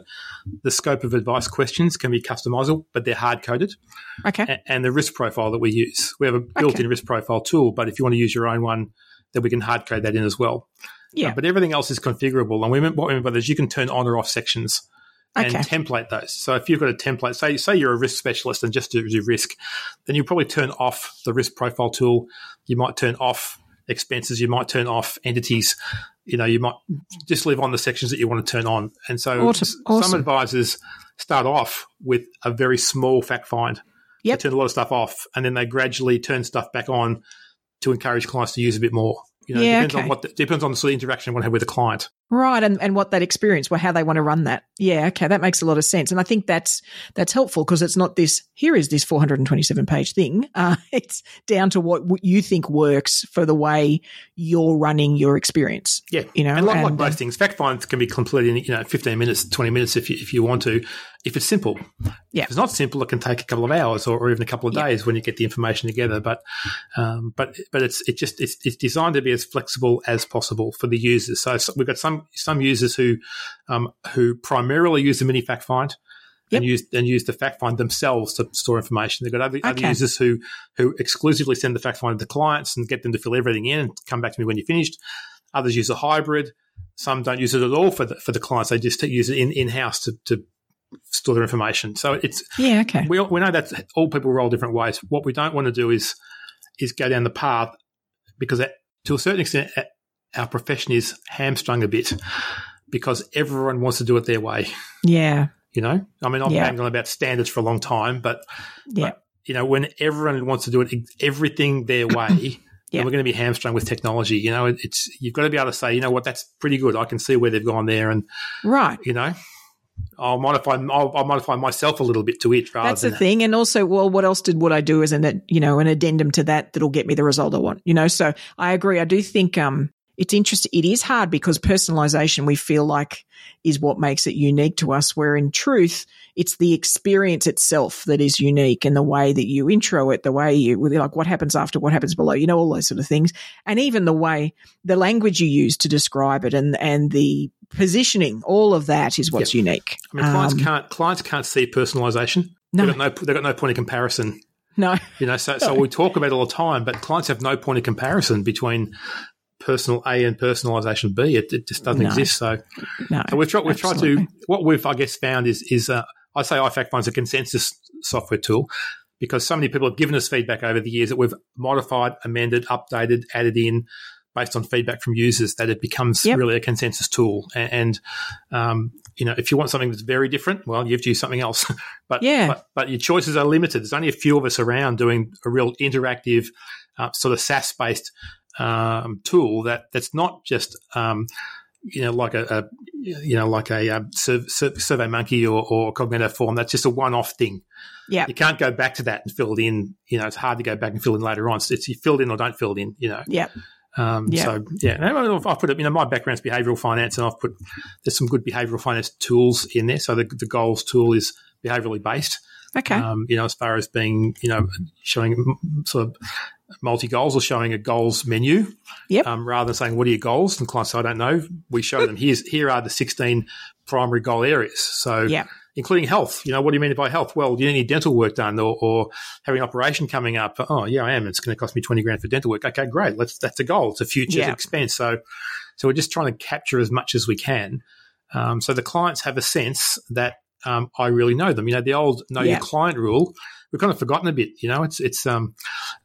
[SPEAKER 3] The scope of advice questions can be customizable, but they're hard coded.
[SPEAKER 2] Okay.
[SPEAKER 3] A- and the risk profile that we use, we have a built-in okay. risk profile tool. But if you want to use your own one, then we can hard code that in as well.
[SPEAKER 2] Yeah.
[SPEAKER 3] Uh, but everything else is configurable, and we what we mean by this, you can turn on or off sections and okay. template those. So if you've got a template, say say you're a risk specialist and just do, do risk, then you probably turn off the risk profile tool. You might turn off expenses. You might turn off entities. You know, you might just leave on the sections that you want to turn on. And so awesome. Awesome. some advisors start off with a very small fact find.
[SPEAKER 2] Yep.
[SPEAKER 3] They turn a lot of stuff off, and then they gradually turn stuff back on to encourage clients to use a bit more. You know, yeah, depends okay. on what the, depends on the sort of interaction you want to have with the client.
[SPEAKER 2] Right, and, and what that experience, well, how they want to run that. Yeah, okay, that makes a lot of sense, and I think that's that's helpful because it's not this. Here is this 427 page thing. Uh, it's down to what you think works for the way you're running your experience.
[SPEAKER 3] Yeah,
[SPEAKER 2] you know,
[SPEAKER 3] and like, and, like most things, fact finds can be completed in you know 15 minutes, 20 minutes if you, if you want to, if it's simple.
[SPEAKER 2] Yeah,
[SPEAKER 3] if it's not simple, it can take a couple of hours or, or even a couple of days yeah. when you get the information together. But um, but but it's it just it's, it's designed to be as flexible as possible for the users. So, so we've got some some users who um, who primarily use the mini fact find. Yep. And use and use the fact find themselves to store information. They've got other, okay. other users who who exclusively send the fact find to clients and get them to fill everything in and come back to me when you're finished. Others use a hybrid. Some don't use it at all for the, for the clients. They just use it in in house to, to store their information. So it's
[SPEAKER 2] yeah, okay.
[SPEAKER 3] We we know that all people roll different ways. What we don't want to do is is go down the path because to a certain extent our profession is hamstrung a bit because everyone wants to do it their way.
[SPEAKER 2] Yeah.
[SPEAKER 3] You know, I mean, I've yeah. been on about standards for a long time, but,
[SPEAKER 2] yeah. But,
[SPEAKER 3] you know, when everyone wants to do it everything their way, yeah. we're going to be hamstrung with technology. You know, it's you've got to be able to say, you know what, that's pretty good. I can see where they've gone there, and
[SPEAKER 2] right,
[SPEAKER 3] you know, I'll modify. I'll, I'll, modify myself a little bit to it.
[SPEAKER 2] Rather That's the thing, and also, well, what else did what I do as an you know an addendum to that that'll get me the result I want? You know, so I agree. I do think um it's interesting. It is hard because personalization we feel like is what makes it unique to us. Where in truth, it's the experience itself that is unique and the way that you intro it, the way you like what happens after, what happens below, you know, all those sort of things. And even the way the language you use to describe it and, and the positioning, all of that is what's yep. unique.
[SPEAKER 3] I mean, clients um, can't, clients can't see personalization. No. They've got no, they've got no point of comparison.
[SPEAKER 2] No.
[SPEAKER 3] You know, so, so we talk about it all the time, but clients have no point of comparison between personal A and personalization B. It, it just doesn't no. exist. So,
[SPEAKER 2] no,
[SPEAKER 3] so we've tried, we've tried to, what we've, I guess, found is, is uh, I say iFactFind's a consensus software tool because so many people have given us feedback over the years that we've modified, amended, updated, added in based on feedback from users that it becomes yep. really a consensus tool. And, um, you know, if you want something that's very different, well, you have to use something else. but,
[SPEAKER 2] yeah.
[SPEAKER 3] but, but your choices are limited. There's only a few of us around doing a real interactive, uh, sort of SaaS based um, tool that that's not just um, you know like a, a, you know like a, a SurveyMonkey or, or Cognitoform that's just a one-off thing
[SPEAKER 2] yeah
[SPEAKER 3] you can't go back to that and fill it in you know it's hard to go back and fill in later on so it's, you filled in or don't fill it in you know
[SPEAKER 2] yeah
[SPEAKER 3] um, yeah. So yeah, I've put it. You know, my background's behavioural finance, and I've put there's some good behavioural finance tools in there. So the, the goals tool is behaviourally based.
[SPEAKER 2] Okay.
[SPEAKER 3] Um, you know, as far as being, you know, showing sort of multi goals or showing a goals menu.
[SPEAKER 2] Yep.
[SPEAKER 3] Um, rather than saying, what are your goals? And clients say, I don't know. We show them, here's, here are the 16 primary goal areas. So,
[SPEAKER 2] yeah.
[SPEAKER 3] including health. You know, what do you mean by health? Well, do you need dental work done or, or having an operation coming up? Oh, yeah, I am. It's going to cost me 20 grand for dental work. Okay, great. Let's, that's a goal. It's a future yeah. expense. So, so we're just trying to capture as much as we can. Um, so the clients have a sense that um, I really know them. You know, the old know your client rule we've kind of forgotten a bit. You know, it's it's um,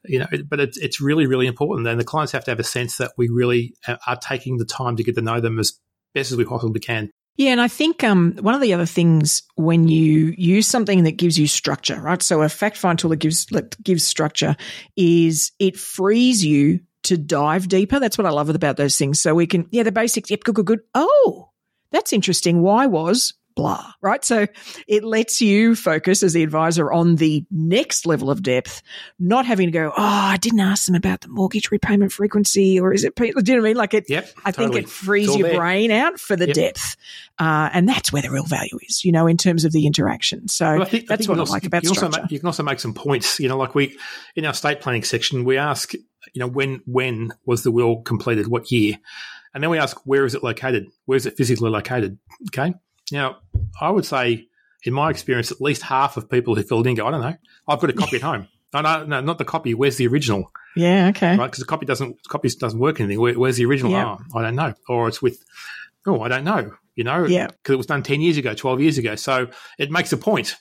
[SPEAKER 3] you know, but it's it's really really important, and the clients have to have a sense that we really are taking the time to get to know them as best as we possibly can.
[SPEAKER 2] Yeah, and I think um, one of the other things when you use something that gives you structure, right? So a fact find tool that gives that gives structure is it frees you to dive deeper. That's what I love about those things. So we can, yeah, the basics. Yep, good, good, good. Oh, that's interesting. Why was blah, right? So it lets you focus as the advisor on the next level of depth, not having to go, oh, I didn't ask them about the mortgage repayment frequency or is it, do you know what I mean? Like it,
[SPEAKER 3] Yep,
[SPEAKER 2] I think it frees your
[SPEAKER 3] there.
[SPEAKER 2] brain out for the
[SPEAKER 3] Yep.
[SPEAKER 2] depth. Uh, and that's where the real value is, you know, in terms of the interaction. So
[SPEAKER 3] Well, I think, I
[SPEAKER 2] that's
[SPEAKER 3] think
[SPEAKER 2] what
[SPEAKER 3] you
[SPEAKER 2] I
[SPEAKER 3] also-
[SPEAKER 2] like about
[SPEAKER 3] you also
[SPEAKER 2] structure.
[SPEAKER 3] make, you can also make some points. You know, like we in our estate planning section, we ask, you know, when when was the will completed? What year? And then we ask, where is it located? Where is it physically located? Okay. Now, I would say, in my experience, at least half of people who filled in go, I don't know. I've got a copy at home. No, no, no, not the copy. Where's the original?
[SPEAKER 2] yeah. Okay.
[SPEAKER 3] Right? Because the copy doesn't copy doesn't work anything. Where, where's the original? Oh, I don't know. Or it's with, oh, I don't know. You know,
[SPEAKER 2] Yeah.
[SPEAKER 3] because it was done ten years ago, twelve years ago. So it makes a point.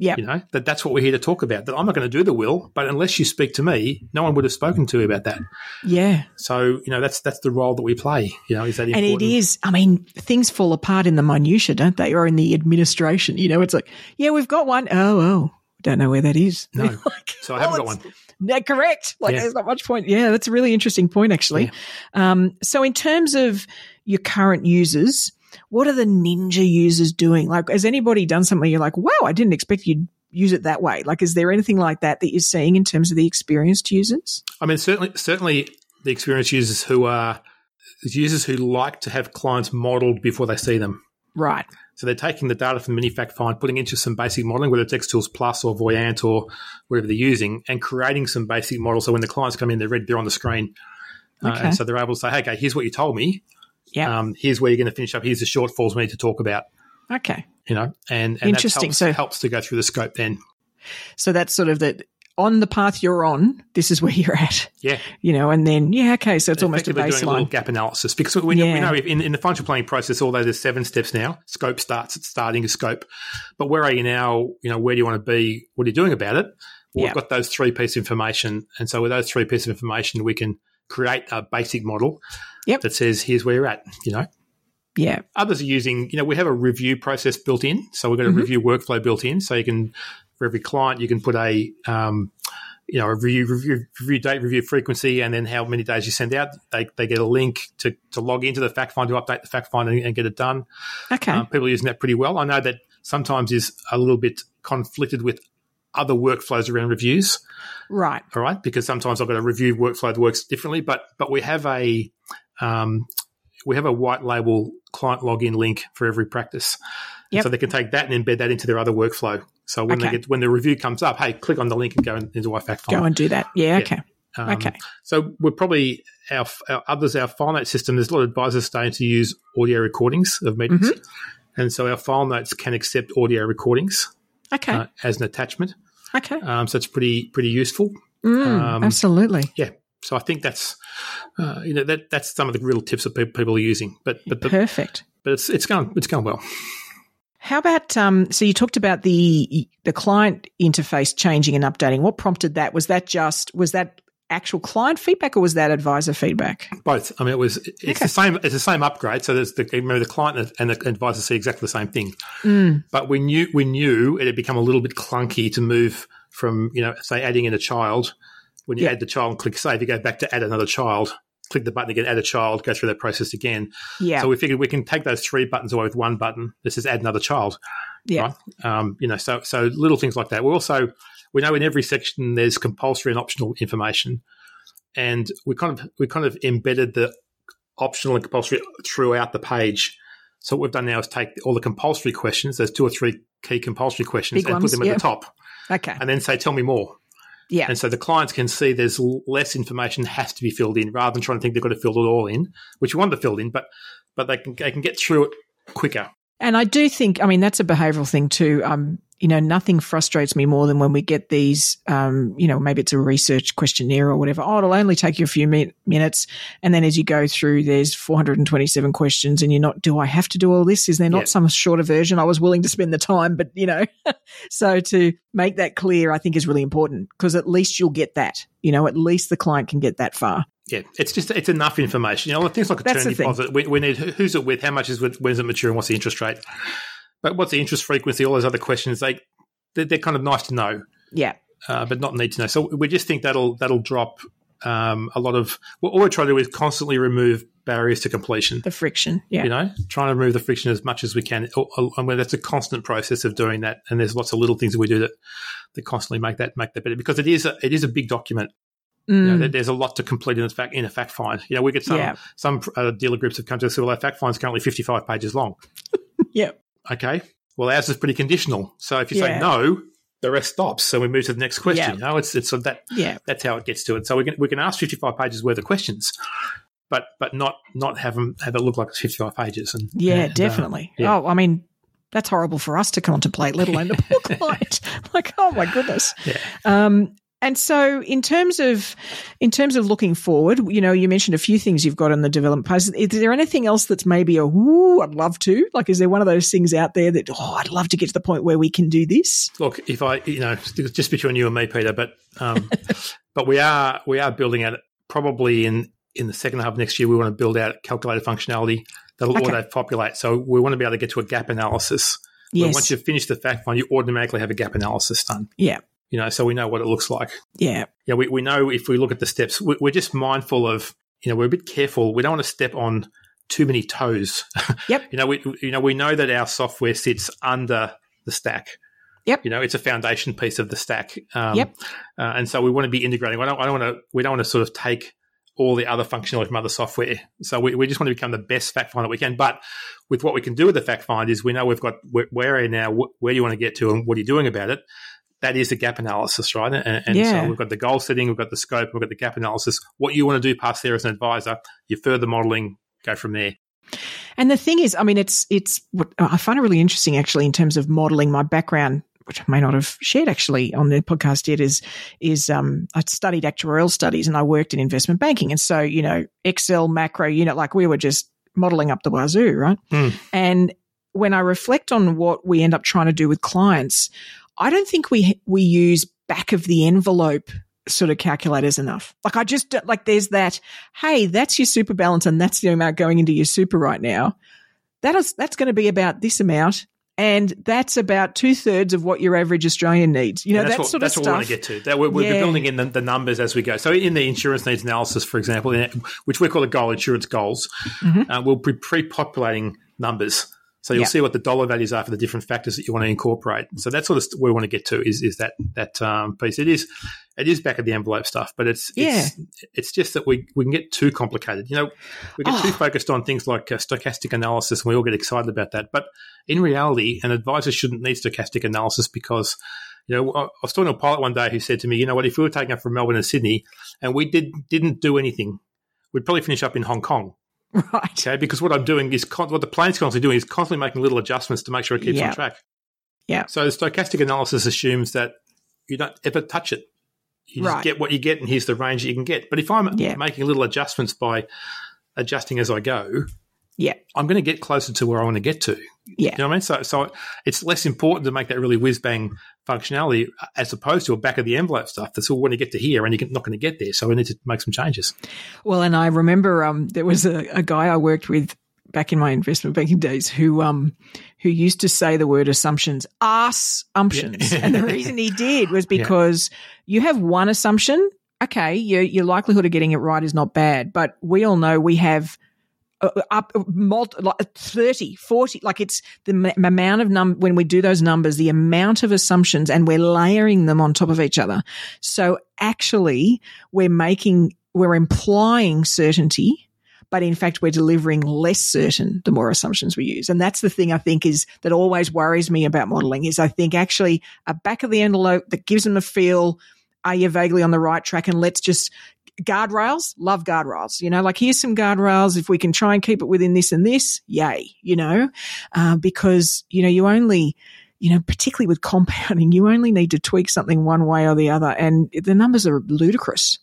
[SPEAKER 2] Yeah.
[SPEAKER 3] You know, that that's what we're here to talk about. That I'm not going to do the will, but unless you speak to me, no one would have spoken to you about that.
[SPEAKER 2] Yeah.
[SPEAKER 3] So, you know, that's that's the role that we play. You know, is that important?
[SPEAKER 2] And it is, I mean, things fall apart in the minutiae, don't they? Or in the administration. You know, it's like, yeah, we've got one. Oh, oh, don't know where that is.
[SPEAKER 3] No.
[SPEAKER 2] Like,
[SPEAKER 3] So I haven't
[SPEAKER 2] well,
[SPEAKER 3] got
[SPEAKER 2] it's- No, correct. Like,
[SPEAKER 3] Yeah.
[SPEAKER 2] there's not much point. Yeah, that's a really interesting point, actually. Um, so, in terms of your current users, what are the ninja users doing? Like, has anybody done something you're like, wow, I didn't expect you'd use it that way? Like, is there anything like that that you're seeing in terms of the experienced users?
[SPEAKER 3] I mean, certainly, certainly, the experienced users who are users who like to have clients modelled before they see them.
[SPEAKER 2] Right.
[SPEAKER 3] So they're taking the data from the mini find, putting into some basic modeling, whether it's XTools Plus or Voyant or whatever they're using, and creating some basic models. So when the clients come in, they're ready, they're on the screen. Uh,
[SPEAKER 2] Okay.
[SPEAKER 3] and so they're able to say, hey, okay, here's what you told me.
[SPEAKER 2] Yeah.
[SPEAKER 3] Um, here's where you're going to finish up. Here's the shortfalls we need to talk about.
[SPEAKER 2] okay.
[SPEAKER 3] You know, and, and
[SPEAKER 2] Interesting.
[SPEAKER 3] That helps,
[SPEAKER 2] So-
[SPEAKER 3] helps to go through the scope then.
[SPEAKER 2] So that's sort of that on the path you're on, this is where you're at,
[SPEAKER 3] Yeah.
[SPEAKER 2] you know, and then, yeah, okay. So it's almost a
[SPEAKER 3] Effectively doing a
[SPEAKER 2] baseline.
[SPEAKER 3] gap analysis because we, know, we
[SPEAKER 2] Yeah.
[SPEAKER 3] know if in, in the financial planning process, although there's seven steps now, scope starts at starting a scope. But where are you now? You know, where do you want to be? What are you doing about it? Well,
[SPEAKER 2] Yeah.
[SPEAKER 3] We've got those three pieces of information. And so with those three pieces of information, we can create a basic model
[SPEAKER 2] Yep.
[SPEAKER 3] that says, here's where you're at, you know.
[SPEAKER 2] Yeah.
[SPEAKER 3] Others are using, you know, we have a review process built in. So we've got a
[SPEAKER 2] Mhm.
[SPEAKER 3] review workflow built in. So you can, for every client, you can put a, um, you know, a review, review, review date, review frequency, and then how many days you send out. They, they get a link to, to log into the fact find to update the fact find and, and get it done.
[SPEAKER 2] Okay.
[SPEAKER 3] Um, people are using that pretty well. I know that sometimes is a little bit conflicted with other workflows around reviews.
[SPEAKER 2] right.
[SPEAKER 3] All right, because sometimes I've got a review workflow that works differently, but but we have a um, we have a white label client login link for every practice,
[SPEAKER 2] Yep.
[SPEAKER 3] so they can take that and embed that into their other workflow. So when
[SPEAKER 2] Okay.
[SPEAKER 3] they get when the review comes up, hey, click on the link and go into our fact.
[SPEAKER 2] Go and do that. Yeah.
[SPEAKER 3] Yeah.
[SPEAKER 2] Okay.
[SPEAKER 3] Um,
[SPEAKER 2] Okay.
[SPEAKER 3] So we're probably our, our others, our file note system. There's a lot of advisors starting to use audio recordings of meetings,
[SPEAKER 2] Mm-hmm.
[SPEAKER 3] and so our file notes can accept audio recordings
[SPEAKER 2] Okay.
[SPEAKER 3] uh, as an attachment.
[SPEAKER 2] okay.
[SPEAKER 3] Um, so it's pretty pretty useful.
[SPEAKER 2] Mm,
[SPEAKER 3] um,
[SPEAKER 2] absolutely.
[SPEAKER 3] Yeah. So I think that's uh, you know that that's some of the real tips that pe- people are using. But but the,
[SPEAKER 2] Perfect.
[SPEAKER 3] but it's it's going it's going well.
[SPEAKER 2] How about um? So you talked about the the client interface changing and updating. What prompted that? Was that just was that actual client feedback or was that advisor feedback?
[SPEAKER 3] Both. I mean, it was it's
[SPEAKER 2] Okay.
[SPEAKER 3] the same it's the same upgrade. So there's the remember the client and the advisor see exactly the same thing.
[SPEAKER 2] Mm,
[SPEAKER 3] But we knew we knew it had become a little bit clunky to move from you know say adding in a child. When you
[SPEAKER 2] Yeah.
[SPEAKER 3] add the child and click save, you go back to add another child. Click the button again, add a child, go through that process again.
[SPEAKER 2] yeah.
[SPEAKER 3] So we figured we can take those three buttons away with one button. This is add another child.
[SPEAKER 2] yeah.
[SPEAKER 3] right? Um, you know, so so little things like that. We're also we know in every section there's compulsory and optional information, and we kind of we kind of embedded the optional and compulsory throughout the page. So what we've done now is take all the compulsory questions. There's two or three key compulsory questions
[SPEAKER 2] Big
[SPEAKER 3] and
[SPEAKER 2] ones,
[SPEAKER 3] put them at
[SPEAKER 2] yeah.
[SPEAKER 3] the top,
[SPEAKER 2] Okay.
[SPEAKER 3] and then say, "Tell me more."
[SPEAKER 2] Yeah.
[SPEAKER 3] And so the clients can see there's less information has to be filled in, rather than trying to think they've got to fill it all in, which you want to fill in, but but they can they can get through it quicker.
[SPEAKER 2] And I do think, I mean, that's a behavioral thing too. Um, you know, nothing frustrates me more than when we get these, um, you know, maybe it's a research questionnaire or whatever. Oh, it'll only take you a few mi- minutes. And then as you go through, there's 427 questions and you're not, do I have to do all this? Is there not
[SPEAKER 3] Yeah.
[SPEAKER 2] some shorter version? I was willing to spend the time, but you know, so to make that clear, I think is really important because at least you'll get that, you know, at least the client can get that far.
[SPEAKER 3] Yeah, it's just it's enough information. You know, things like a term deposit. We, we need who's it with, how much is it, when's it mature, and what's the interest rate. But what's the interest frequency? All those other questions, they they're, they're kind of nice to know,
[SPEAKER 2] Yeah.
[SPEAKER 3] uh, but not need to know. So we just think that'll that'll drop um, a lot of. What all we're trying to do is constantly remove barriers to completion.
[SPEAKER 2] The friction. Yeah.
[SPEAKER 3] You know, trying to remove the friction as much as we can. I mean, that's a constant process of doing that, and there's lots of little things that we do that that constantly make that make that better because it is a, it is a big document.
[SPEAKER 2] Mm.
[SPEAKER 3] You know, there's a lot to complete in a fact in a fact find. You know, we get some
[SPEAKER 2] Yeah.
[SPEAKER 3] some uh, dealer groups have come to us. Well, our fact find is currently 55 pages long.
[SPEAKER 2] yeah.
[SPEAKER 3] Okay, well, ours is pretty conditional. So if you
[SPEAKER 2] Yeah.
[SPEAKER 3] say no, the rest stops. So we move to the next question.
[SPEAKER 2] Yeah.
[SPEAKER 3] You know, it's it's sort of that
[SPEAKER 2] Yeah.
[SPEAKER 3] that's how it gets to it. So we can we can ask 55 pages worth of questions, but but not not have them have it look like it's 55 pages. And
[SPEAKER 2] Yeah,
[SPEAKER 3] and, uh,
[SPEAKER 2] definitely.
[SPEAKER 3] yeah.
[SPEAKER 2] Oh, I mean, that's horrible for us to contemplate, let alone the poor client. like, oh my goodness.
[SPEAKER 3] Yeah.
[SPEAKER 2] Um, and so, in terms of in terms of looking forward, you know, you mentioned a few things you've got in the development phase. Is there anything else that's maybe a ooh, I'd love to? Like, is there one of those things out there that oh, I'd love to get to the point where we can do this?
[SPEAKER 3] Look, if I, you know, just between you and me, Peita, but um, but we are we are building out probably in in the second half of next year. We want to build out calculator functionality that'll
[SPEAKER 2] Okay.
[SPEAKER 3] auto populate. So we want to be able to get to a gap analysis.
[SPEAKER 2] Yes.
[SPEAKER 3] Once you've finished the fact find, you automatically have a gap analysis done.
[SPEAKER 2] Yeah.
[SPEAKER 3] You know, so we know what it looks like.
[SPEAKER 2] Yeah.
[SPEAKER 3] Yeah, we, we know if we look at the steps, we, we're just mindful of, you know, we're a bit careful. We don't want to step on too many toes.
[SPEAKER 2] Yep.
[SPEAKER 3] you know, we you know we know that our software sits under the stack.
[SPEAKER 2] Yep.
[SPEAKER 3] You know, it's a foundation piece of the stack. Um,
[SPEAKER 2] Yep.
[SPEAKER 3] Uh, and so we want to be integrating. I don't, I don't want to. We don't want to sort of take all the other functionality from other software. So we, we just want to become the best fact find that we can. But with what we can do with the fact find is we know we've got where, where are you now, where do you want to get to, and what are you doing about it. That is the gap analysis, right? And, and
[SPEAKER 2] Yeah.
[SPEAKER 3] so we've got the goal setting, we've got the scope, we've got the gap analysis. What you want to do past there as an advisor, your further modeling, go from there.
[SPEAKER 2] And the thing is, I mean, it's it's what I find it really interesting actually in terms of modeling. My background, which I may not have shared actually on the podcast yet, is is um, I studied actuarial studies and I worked in investment banking, and so you know, Excel, macro, you know, like we were just modeling up the wazoo, right?
[SPEAKER 3] Hmm.
[SPEAKER 2] And when I reflect on what we end up trying to do with clients, I don't think we we use back of the envelope sort of calculators enough. Like I just like there's that. Hey, that's your super balance, and that's the amount going into your super right now. That is that's going to be about this amount, and that's about two thirds of what your average Australian needs. You know
[SPEAKER 3] that's
[SPEAKER 2] that
[SPEAKER 3] what,
[SPEAKER 2] sort
[SPEAKER 3] that's
[SPEAKER 2] of
[SPEAKER 3] what
[SPEAKER 2] stuff.
[SPEAKER 3] we want to get to. That we're, we're
[SPEAKER 2] Yeah.
[SPEAKER 3] building in the, the numbers as we go. So in the insurance needs analysis, for example, which we call the goal insurance goals,
[SPEAKER 2] Mhm.
[SPEAKER 3] uh, we'll be pre-populating numbers. So you'll
[SPEAKER 2] Yeah.
[SPEAKER 3] see what the dollar values are for the different factors that you want to incorporate. So that's what we want to get to is, is that that um, piece. It is it is back of the envelope stuff, but it's it's, it's just that we, we can get too complicated. You know, we get too
[SPEAKER 2] Oh.
[SPEAKER 3] focused on things like uh, stochastic analysis, and we all get excited about that. But in reality, an advisor shouldn't need stochastic analysis because you know, I I was talking to a pilot one day who said to me, you know what, if we were taking up from Melbourne and Sydney and we did, didn't do anything, we'd probably finish up in Hong Kong.
[SPEAKER 2] right.
[SPEAKER 3] Okay. Because what I'm doing is, con- what the plane's constantly doing is constantly making little adjustments to make sure it keeps
[SPEAKER 2] Yeah.
[SPEAKER 3] on track.
[SPEAKER 2] Yeah.
[SPEAKER 3] So the stochastic analysis assumes that you don't ever touch it. You just get what you get and here's the range that you can get. But if I'm
[SPEAKER 2] Yeah.
[SPEAKER 3] making little adjustments by adjusting as I go,
[SPEAKER 2] Yeah.
[SPEAKER 3] I'm going to get closer to where I want to get to.
[SPEAKER 2] Yeah.
[SPEAKER 3] You know what I mean? So, so it's less important to make that really whiz bang functionality as opposed to a back of the envelope stuff that's all when you get to here and you're not going to get there. So we need to make some changes.
[SPEAKER 2] Well, and I remember um, there was a, a guy I worked with back in my investment banking days who um, who used to say the word assumptions, assumptions,
[SPEAKER 3] Yeah.
[SPEAKER 2] and the reason he did was because you have one assumption. Okay, your your likelihood of getting it right is not bad, but we all know we have. Uh, up multi, like 30 40 like it's the m- amount of num when we do those numbers the amount of assumptions and we're layering them on top of each other. So actually we're making we're implying certainty but in fact we're delivering less certain the more assumptions we use. And that's the thing i think is that always worries me about modeling is i think actually a back of the envelope that gives them a feel are you vaguely on the right track? And let's just guardrails love guardrails you know like here's some guardrails if we can try and keep it within this and this yay you know uh, because you know you only you know particularly with compounding you only need to tweak something one way or the other and the numbers are ludicrous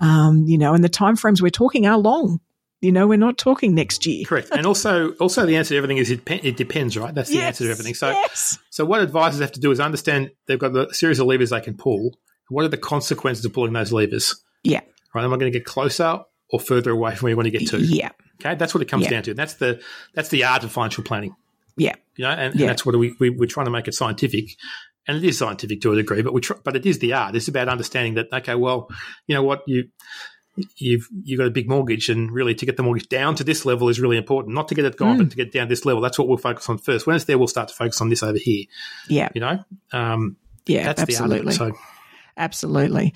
[SPEAKER 2] um, you know and the timeframes we're talking are long you know we're not talking next year
[SPEAKER 3] Correct. And also, also the answer to everything is it, pe- it depends, right? That's the answer to everything. So,
[SPEAKER 2] yes
[SPEAKER 3] so what advisors have to do is understand they've got a series of levers they can pull. What are the consequences of pulling those levers?
[SPEAKER 2] yeah
[SPEAKER 3] Right? Am I going to get closer or further away from where you want to get to?
[SPEAKER 2] yeah
[SPEAKER 3] Okay, that's what it comes
[SPEAKER 2] Yeah.
[SPEAKER 3] down to. That's the that's the art of financial planning.
[SPEAKER 2] yeah
[SPEAKER 3] You know, and,
[SPEAKER 2] Yeah.
[SPEAKER 3] and that's what we, we we're trying to make it scientific, and it is scientific to a degree. But we try, but it is the art. It's about understanding that okay, well, you know what you you've you've got a big mortgage, and really to get the mortgage down to this level is really important. Not to get it gone, but to get down this level. That's what we'll focus on first. When it's there, we'll start to focus on this over here.
[SPEAKER 2] Yeah.
[SPEAKER 3] You know, um,
[SPEAKER 2] Yeah,
[SPEAKER 3] that's
[SPEAKER 2] absolutely.
[SPEAKER 3] the argument. So
[SPEAKER 2] Absolutely.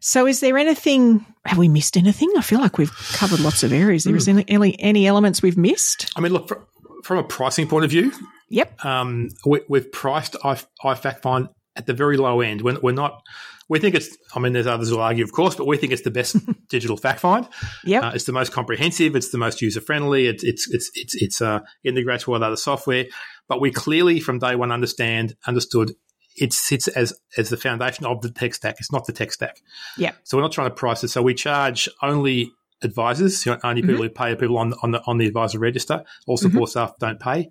[SPEAKER 2] So, is there anything? Have we missed anything? I feel like we've covered lots of areas. There is any, any elements we've missed?
[SPEAKER 3] I mean, look fr- from a pricing point of view,
[SPEAKER 2] Yep.
[SPEAKER 3] um, we, we've priced I, iFactFind at the very low end. We're, we're not. We think it's. I mean, there's others who will argue, of course, but we think it's the best digital fact find.
[SPEAKER 2] Yep.
[SPEAKER 3] Uh, it's the most comprehensive. It's the most user friendly. It's it's it's it's it's uh, integrates with other software. But we clearly, from day one, understand understood it sits as as the foundation of the tech stack. It's not the tech stack.
[SPEAKER 2] Yeah.
[SPEAKER 3] So we're not trying to price it. So we charge only advisors, you know, only people who pay people on on the on the advisor register. All support staff don't pay.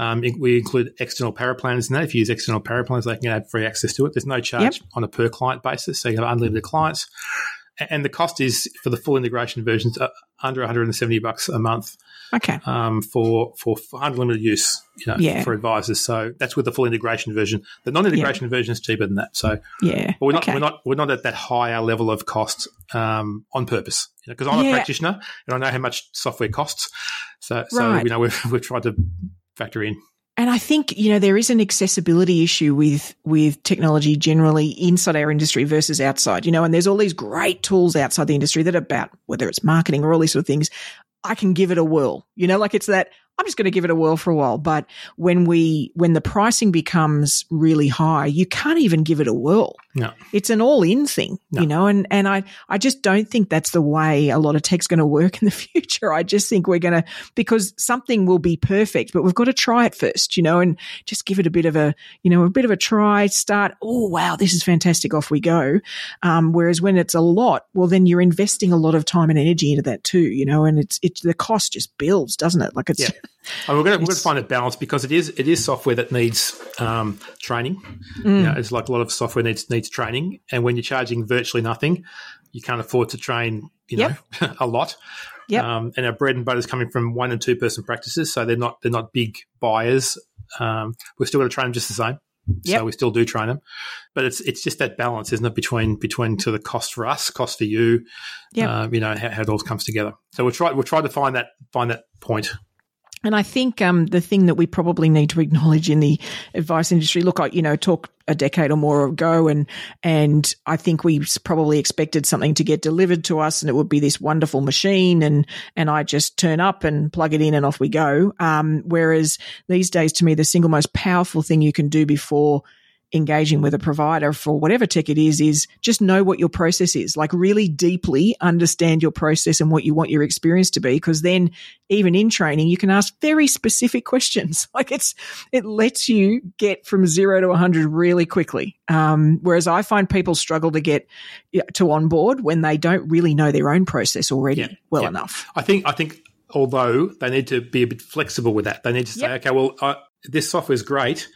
[SPEAKER 3] Um, we include external paraplanners in that. If you use external paraplanners, they can have free access to it. There's no charge on a per client basis, so you have unlimited clients. And the cost is for the full integration versions uh, under 170 bucks a month
[SPEAKER 2] Okay.
[SPEAKER 3] um, for, for unlimited use, you know,
[SPEAKER 2] Yeah.
[SPEAKER 3] for advisors. So that's with the full integration version. The non-integration version is cheaper than that. So
[SPEAKER 2] Yeah.
[SPEAKER 3] but we're not
[SPEAKER 2] okay.
[SPEAKER 3] we're not we're not at that higher level of cost um, on purpose. Because I'm
[SPEAKER 2] Yeah.
[SPEAKER 3] a practitioner and I know how much software costs. So so
[SPEAKER 2] Right.
[SPEAKER 3] you know we've we've tried to factor in.
[SPEAKER 2] And I think, you know, there is an accessibility issue with, with technology generally inside our industry versus outside, you know, and there's all these great tools outside the industry that are about whether it's marketing or all these sort of things. I can give it a whirl, you know, like it's that I'm just going to give it a whirl for a while. But when we, when the pricing becomes really high, you can't even give it a whirl.
[SPEAKER 3] No.
[SPEAKER 2] It's an all in thing,
[SPEAKER 3] No.
[SPEAKER 2] you know, and, and I, I just don't think that's the way a lot of tech's going to work in the future. I just think we're going to, because something will be perfect, but we've got to try it first, you know, and just give it a bit of a, you know, a bit of a try, start, oh, wow, this is fantastic, off we go. Um, whereas when it's a lot, well, then you're investing a lot of time and energy into that too, you know, and it's, it's, the cost just builds, doesn't it? Like it's,
[SPEAKER 3] Yeah. And we're going to, we're going to find a balance because it is it is software that needs um, training.
[SPEAKER 2] Mm.
[SPEAKER 3] You know, it's like a lot of software needs needs training, and when you're charging virtually nothing, you can't afford to train. You know, a lot.
[SPEAKER 2] Yep.
[SPEAKER 3] Um, and our bread and butter is coming from one and two person practices, so they're not they're not big buyers. Um, we're still going to train them just the same.
[SPEAKER 2] Yep.
[SPEAKER 3] So we still do train them, but it's it's just that balance, isn't it, between between to the cost for us, cost for you,
[SPEAKER 2] Yep.
[SPEAKER 3] uh, you know, how, how it all comes together. So we'll try we'll try to find that find that point.
[SPEAKER 2] And I think um, the thing that we probably need to acknowledge in the advice industry, look, I you know talk a decade or more ago, and and I think we probably expected something to get delivered to us, and it would be this wonderful machine, and and I just turn up and plug it in, and off we go. Um, whereas these days, to me, the single most powerful thing you can do before engaging with a provider for whatever tech it is is just know what your process is. Like really deeply understand your process and what you want your experience to be because then even in training you can ask very specific questions. Like it's it lets you get from 0 to 100 really quickly. Um, whereas i find people struggle to get to on board when they don't really know their own process already
[SPEAKER 3] Yeah,
[SPEAKER 2] well
[SPEAKER 3] yeah.
[SPEAKER 2] enough.
[SPEAKER 3] I think I think although they need to be a bit flexible with that, they need to say,
[SPEAKER 2] Yep.
[SPEAKER 3] okay, well, I, this software is great,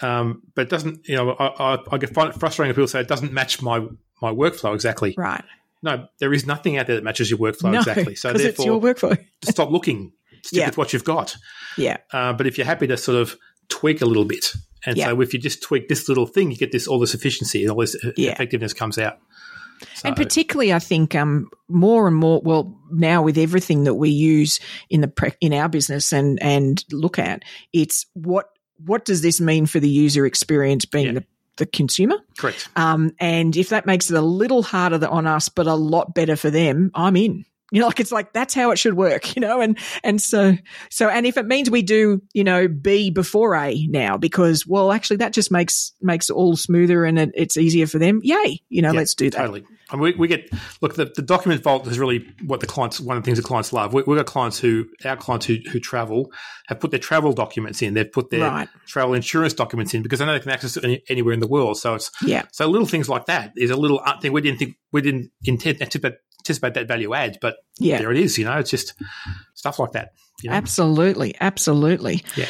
[SPEAKER 3] um, but it doesn't. You know, I, I, I get find it frustrating when people say it doesn't match my my workflow exactly.
[SPEAKER 2] right
[SPEAKER 3] No, there is nothing out there that matches your workflow
[SPEAKER 2] no
[SPEAKER 3] exactly. So
[SPEAKER 2] because it's your
[SPEAKER 3] therefore,
[SPEAKER 2] workflow
[SPEAKER 3] stop looking. Stick
[SPEAKER 2] Yeah.
[SPEAKER 3] with what you've got.
[SPEAKER 2] yeah
[SPEAKER 3] Uh, but if you're happy to sort of tweak a little bit, and
[SPEAKER 2] Yeah.
[SPEAKER 3] so if you just tweak this little thing, you get this all this efficiency and all this uh,
[SPEAKER 2] Yeah.
[SPEAKER 3] effectiveness comes out. So,
[SPEAKER 2] And particularly, I think um, more and more. Well, now with everything that we use in the pre- in our business and and look at, it's what what does this mean for the user experience being
[SPEAKER 3] Yeah.
[SPEAKER 2] the, the consumer?
[SPEAKER 3] correct.
[SPEAKER 2] Um, and if that makes it a little harder on us, but a lot better for them, I'm in. You know, like it's like that's how it should work, you know, and and so so and if it means we do, you know, B before A now because well, actually that just makes makes it all smoother and it, it's easier for them. Yay, you know,
[SPEAKER 3] Yeah,
[SPEAKER 2] let's do that.
[SPEAKER 3] Totally. And we, we get look the, the document vault is really what the clients one of the things the clients love. We, we've got clients who our clients who, who travel have put their travel documents in. They've put their
[SPEAKER 2] Right.
[SPEAKER 3] travel insurance documents in because they know they can access it any, anywhere in the world. So it's
[SPEAKER 2] Yeah.
[SPEAKER 3] so little things like that is a little thing we didn't think we didn't intend anticipate, anticipate that value add, but
[SPEAKER 2] Yeah.
[SPEAKER 3] there it is. You know, it's just stuff like that. You know?
[SPEAKER 2] Absolutely, absolutely.
[SPEAKER 3] Yeah.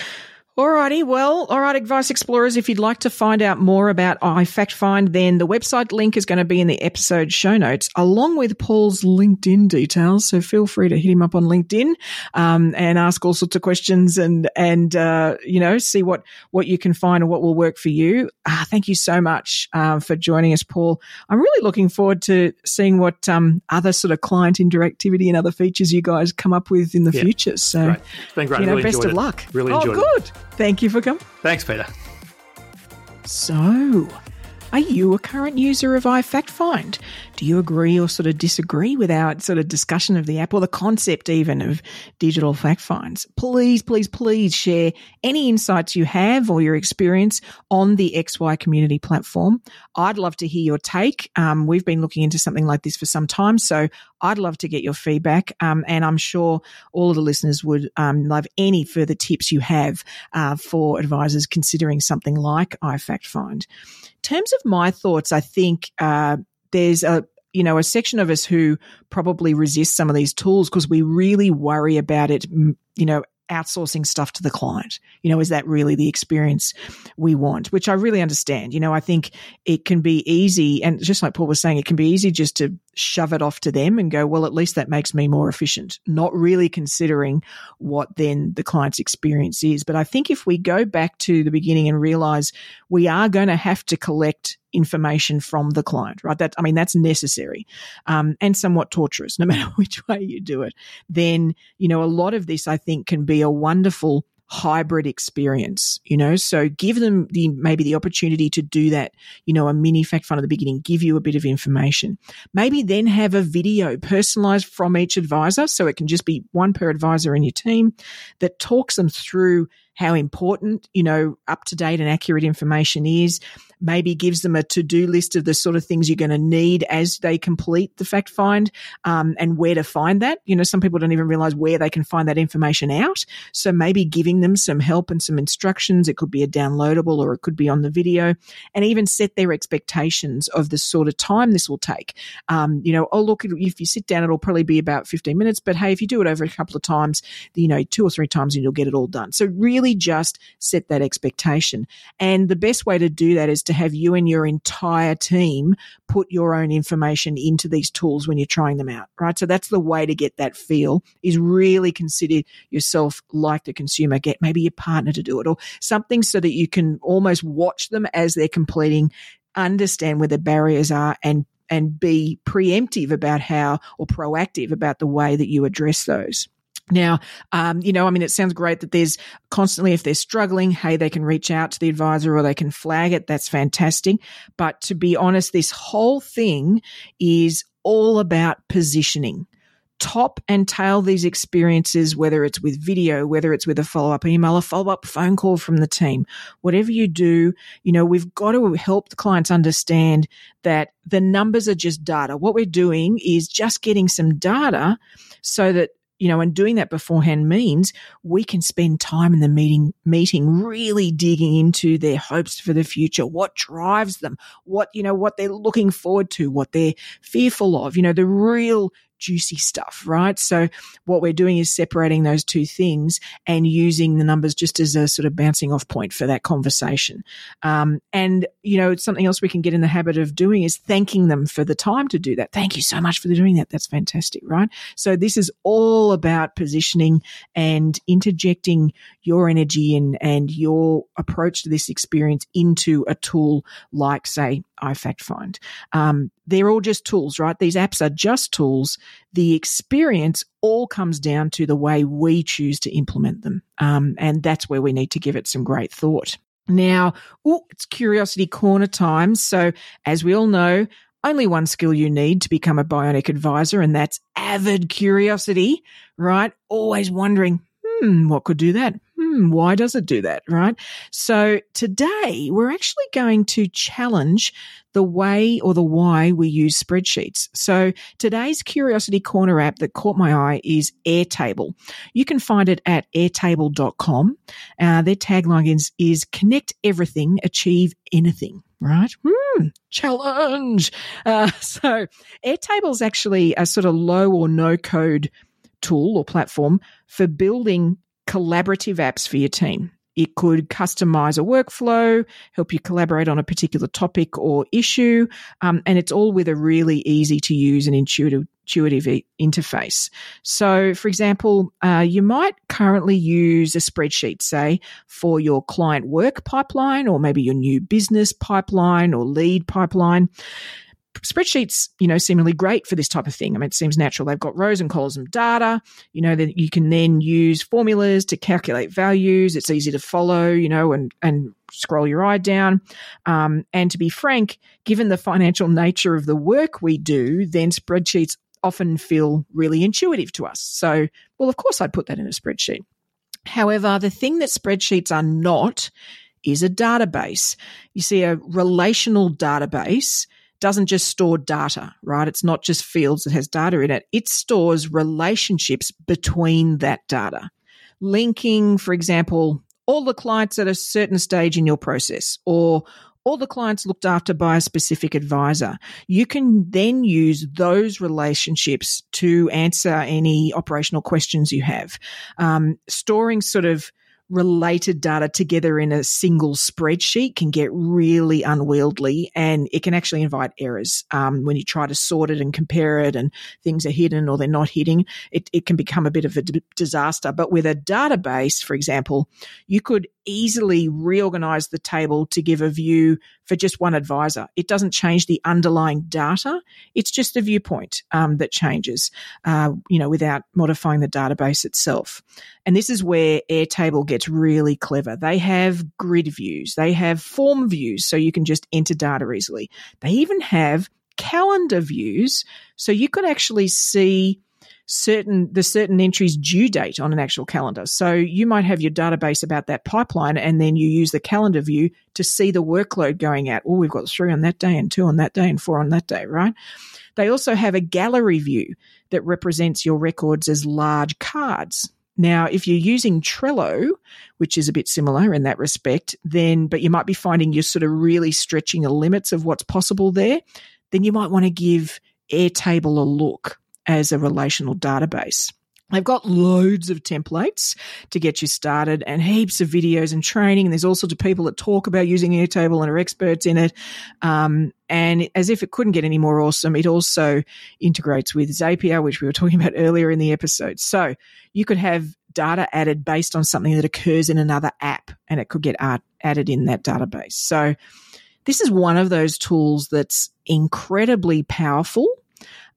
[SPEAKER 2] Alrighty, well, all right, Advice Explorers, if you'd like to find out more about iFactFind, then the website link is going to be in the episode show notes, along with Paul's LinkedIn details. So feel free to hit him up on LinkedIn um, and ask all sorts of questions and and uh, you know see what what you can find and what will work for you. Uh, thank you so much uh, for joining us, Paul. I'm really looking forward to seeing what um, other sort of client interactivity and other features you guys come up with in the
[SPEAKER 3] Yeah,
[SPEAKER 2] future. So,
[SPEAKER 3] Great. It's been great.
[SPEAKER 2] you know,
[SPEAKER 3] really
[SPEAKER 2] best of
[SPEAKER 3] it.
[SPEAKER 2] luck.
[SPEAKER 3] Really
[SPEAKER 2] oh,
[SPEAKER 3] enjoyed it.
[SPEAKER 2] Thank you for coming.
[SPEAKER 3] Thanks, Peita.
[SPEAKER 2] So, are you a current user of iFactFind? Do you agree or sort of disagree with our sort of discussion of the app or the concept even of digital fact finds? Please, please, please share any insights you have or your experience on the XY community platform. I'd love to hear your take. Um, we've been looking into something like this for some time, so I'd love to get your feedback. Um, and I'm sure all of the listeners would um, love any further tips you have uh, for advisors considering something like iFactFind. In terms of my thoughts, I think uh, there's a you know a section of us who probably resist some of these tools because we really worry about it. You know. Outsourcing stuff to the client, you know, is that really the experience we want? Which I really understand. You know, I think it can be easy, and just like Paul was saying, it can be easy just to shove it off to them and go, well, at least that makes me more efficient, not really considering what then the client's experience is. But I think if we go back to the beginning and realize we are going to have to collect information from the client, right? That, I mean, that's necessary um, and somewhat torturous, no matter which way you do it. Then, you know, a lot of this I think can be a wonderful hybrid experience, you know, so give them the, maybe the opportunity to do that, you know, a mini fact find at the beginning, give you a bit of information. Maybe then have a video personalized from each advisor. So it can just be one per advisor in your team that talks them through how important, you know, up to date and accurate information is. Maybe gives them a to do list of the sort of things you're going to need as they complete the fact find um, and where to find that. You know, some people don't even realize where they can find that information out. So maybe giving them some help and some instructions. It could be a downloadable or it could be on the video and even set their expectations of the sort of time this will take. Um, you know, oh, look, if you sit down, it'll probably be about 15 minutes. But hey, if you do it over a couple of times, you know, two or three times and you'll get it all done. So really just set that expectation. And the best way to do that is to have you and your entire team put your own information into these tools when you're trying them out, right? So that's the way to get that feel is really consider yourself like the consumer, get maybe your partner to do it or something so that you can almost watch them as they're completing, understand where the barriers are and and be preemptive about how or proactive about the way that you address those. Now, um, you know, I mean, it sounds great that there's constantly, if they're struggling, hey, they can reach out to the advisor or they can flag it. That's fantastic. But to be honest, this whole thing is all about positioning. Top and tail these experiences, whether it's with video, whether it's with a follow up email, a follow up phone call from the team, whatever you do, you know, we've got to help the clients understand that the numbers are just data. What we're doing is just getting some data so that you know, and doing that beforehand means we can spend time in the meeting, meeting really digging into their hopes for the future, what drives them, what, you know, what they're looking forward to, what they're fearful of, you know, the real juicy stuff, right? So what we're doing is separating those two things and using the numbers just as a sort of bouncing off point for that conversation. Um, and, you know, something else we can get in the habit of doing is thanking them for the time to do that. Thank you so much for doing that. That's fantastic, right? So this is all about positioning and interjecting your energy and, and your approach to this experience into a tool like, say, iFactFind. Um, they're all just tools, right? These apps are just tools. The experience all comes down to the way we choose to implement them. Um, and that's where we need to give it some great thought. Now, ooh, it's curiosity corner time. So, as we all know, only one skill you need to become a bionic advisor, and that's avid curiosity, right? Always wondering, hmm, what could do that? Hmm, why does it do that? Right. So today we're actually going to challenge the way or the why we use spreadsheets. So today's Curiosity Corner app that caught my eye is Airtable. You can find it at airtable.com. Uh, their tagline is, is connect everything, achieve anything right? Hmm, challenge. Uh, so Airtable is actually a sort of low or no code tool or platform for building collaborative apps for your team. It could customize a workflow, help you collaborate on a particular topic or issue, um, and it's all with a really easy to use and intuitive intuitive interface. So, for example, uh, you might currently use a spreadsheet, say, for your client work pipeline, or maybe your new business pipeline or lead pipeline spreadsheets, you know, seemingly great for this type of thing. I mean, it seems natural. They've got rows and columns of data, you know, that you can then use formulas to calculate values. It's easy to follow, you know, and, and scroll your eye down. Um, and to be frank, given the financial nature of the work we do, then spreadsheets often feel really intuitive to us. So, well, of course, I'd put that in a spreadsheet. However, the thing that spreadsheets are not is a database. You see, a relational database doesn't just store data, right? It's not just fields that has data in it. It stores relationships between that data. Linking, for example, all the clients at a certain stage in your process or all the clients looked after by a specific advisor. You can then use those relationships to answer any operational questions you have. Um, storing sort of related data together in a single spreadsheet can get really unwieldy and it can actually invite errors. Um, when you try to sort it and compare it and things are hidden or they're not hitting it, it can become a bit of a d- disaster. But with a database for example you could easily reorganize the table to give a view for just one advisor. It doesn't change the underlying data. It's just a viewpoint um, that changes, uh, you know, without modifying the database itself. And this is where Airtable gets really clever. They have grid views. They have form views, so you can just enter data easily. They even have calendar views, so you could actually see certain the certain entries due date on an actual calendar. So you might have your database about that pipeline and then you use the calendar view to see the workload going out. Oh, we've got three on that day and two on that day and four on that day, right? They also have a gallery view that represents your records as large cards. Now, if you're using Trello, which is a bit similar in that respect, then, but you might be finding you're sort of really stretching the limits of what's possible there, then you might want to give Airtable a look as a relational database. They've got loads of templates to get you started and heaps of videos and training. And there's all sorts of people that talk about using Airtable and are experts in it. Um, and as if it couldn't get any more awesome, it also integrates with Zapier, which we were talking about earlier in the episode. So you could have data added based on something that occurs in another app and it could get added in that database. So this is one of those tools that's incredibly powerful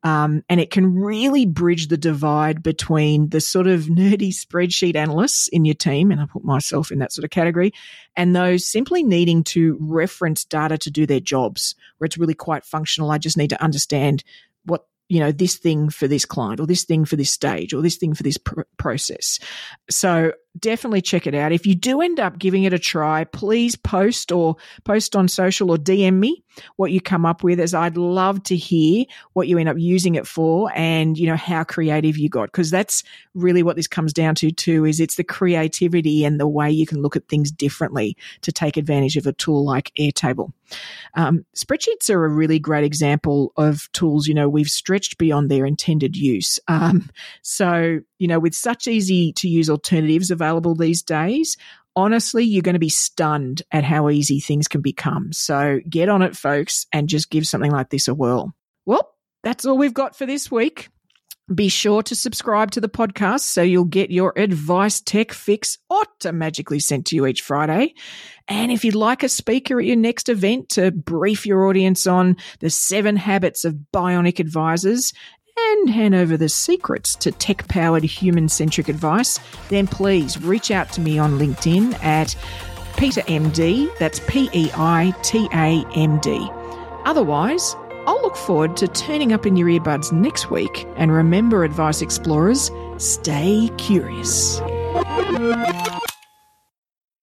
[SPEAKER 2] um, and it can really bridge the divide between the sort of nerdy spreadsheet analysts in your team, and I put myself in that sort of category, and those simply needing to reference data to do their jobs, where it's really quite functional. I just need to understand what you know, this thing for this client or this thing for this stage or this thing for this pr- process. So definitely check it out. If you do end up giving it a try, please post or post on social or DM me what you come up with as I'd love to hear what you end up using it for and, you know, how creative you got. Cause that's really what this comes down to too, is it's the creativity and the way you can look at things differently to take advantage of a tool like Airtable. Um, spreadsheets are a really great example of tools, you know, we've stretched beyond their intended use. Um, so, you know, with such easy to use alternatives available these days, honestly, you're going to be stunned at how easy things can become. So get on it, folks, and just give something like this a whirl. Well, that's all we've got for this week. Be sure to subscribe to the podcast so you'll get your advice tech fix automatically sent to you each Friday. And if you'd like a speaker at your next event to brief your audience on the seven habits of bionic advisors and hand over the secrets to tech powered human centric advice, then please reach out to me on LinkedIn at Peita MD. That's P E I T A M D. Otherwise, I'll look forward to turning up in your earbuds next week. And remember, Advice Explorers, stay curious.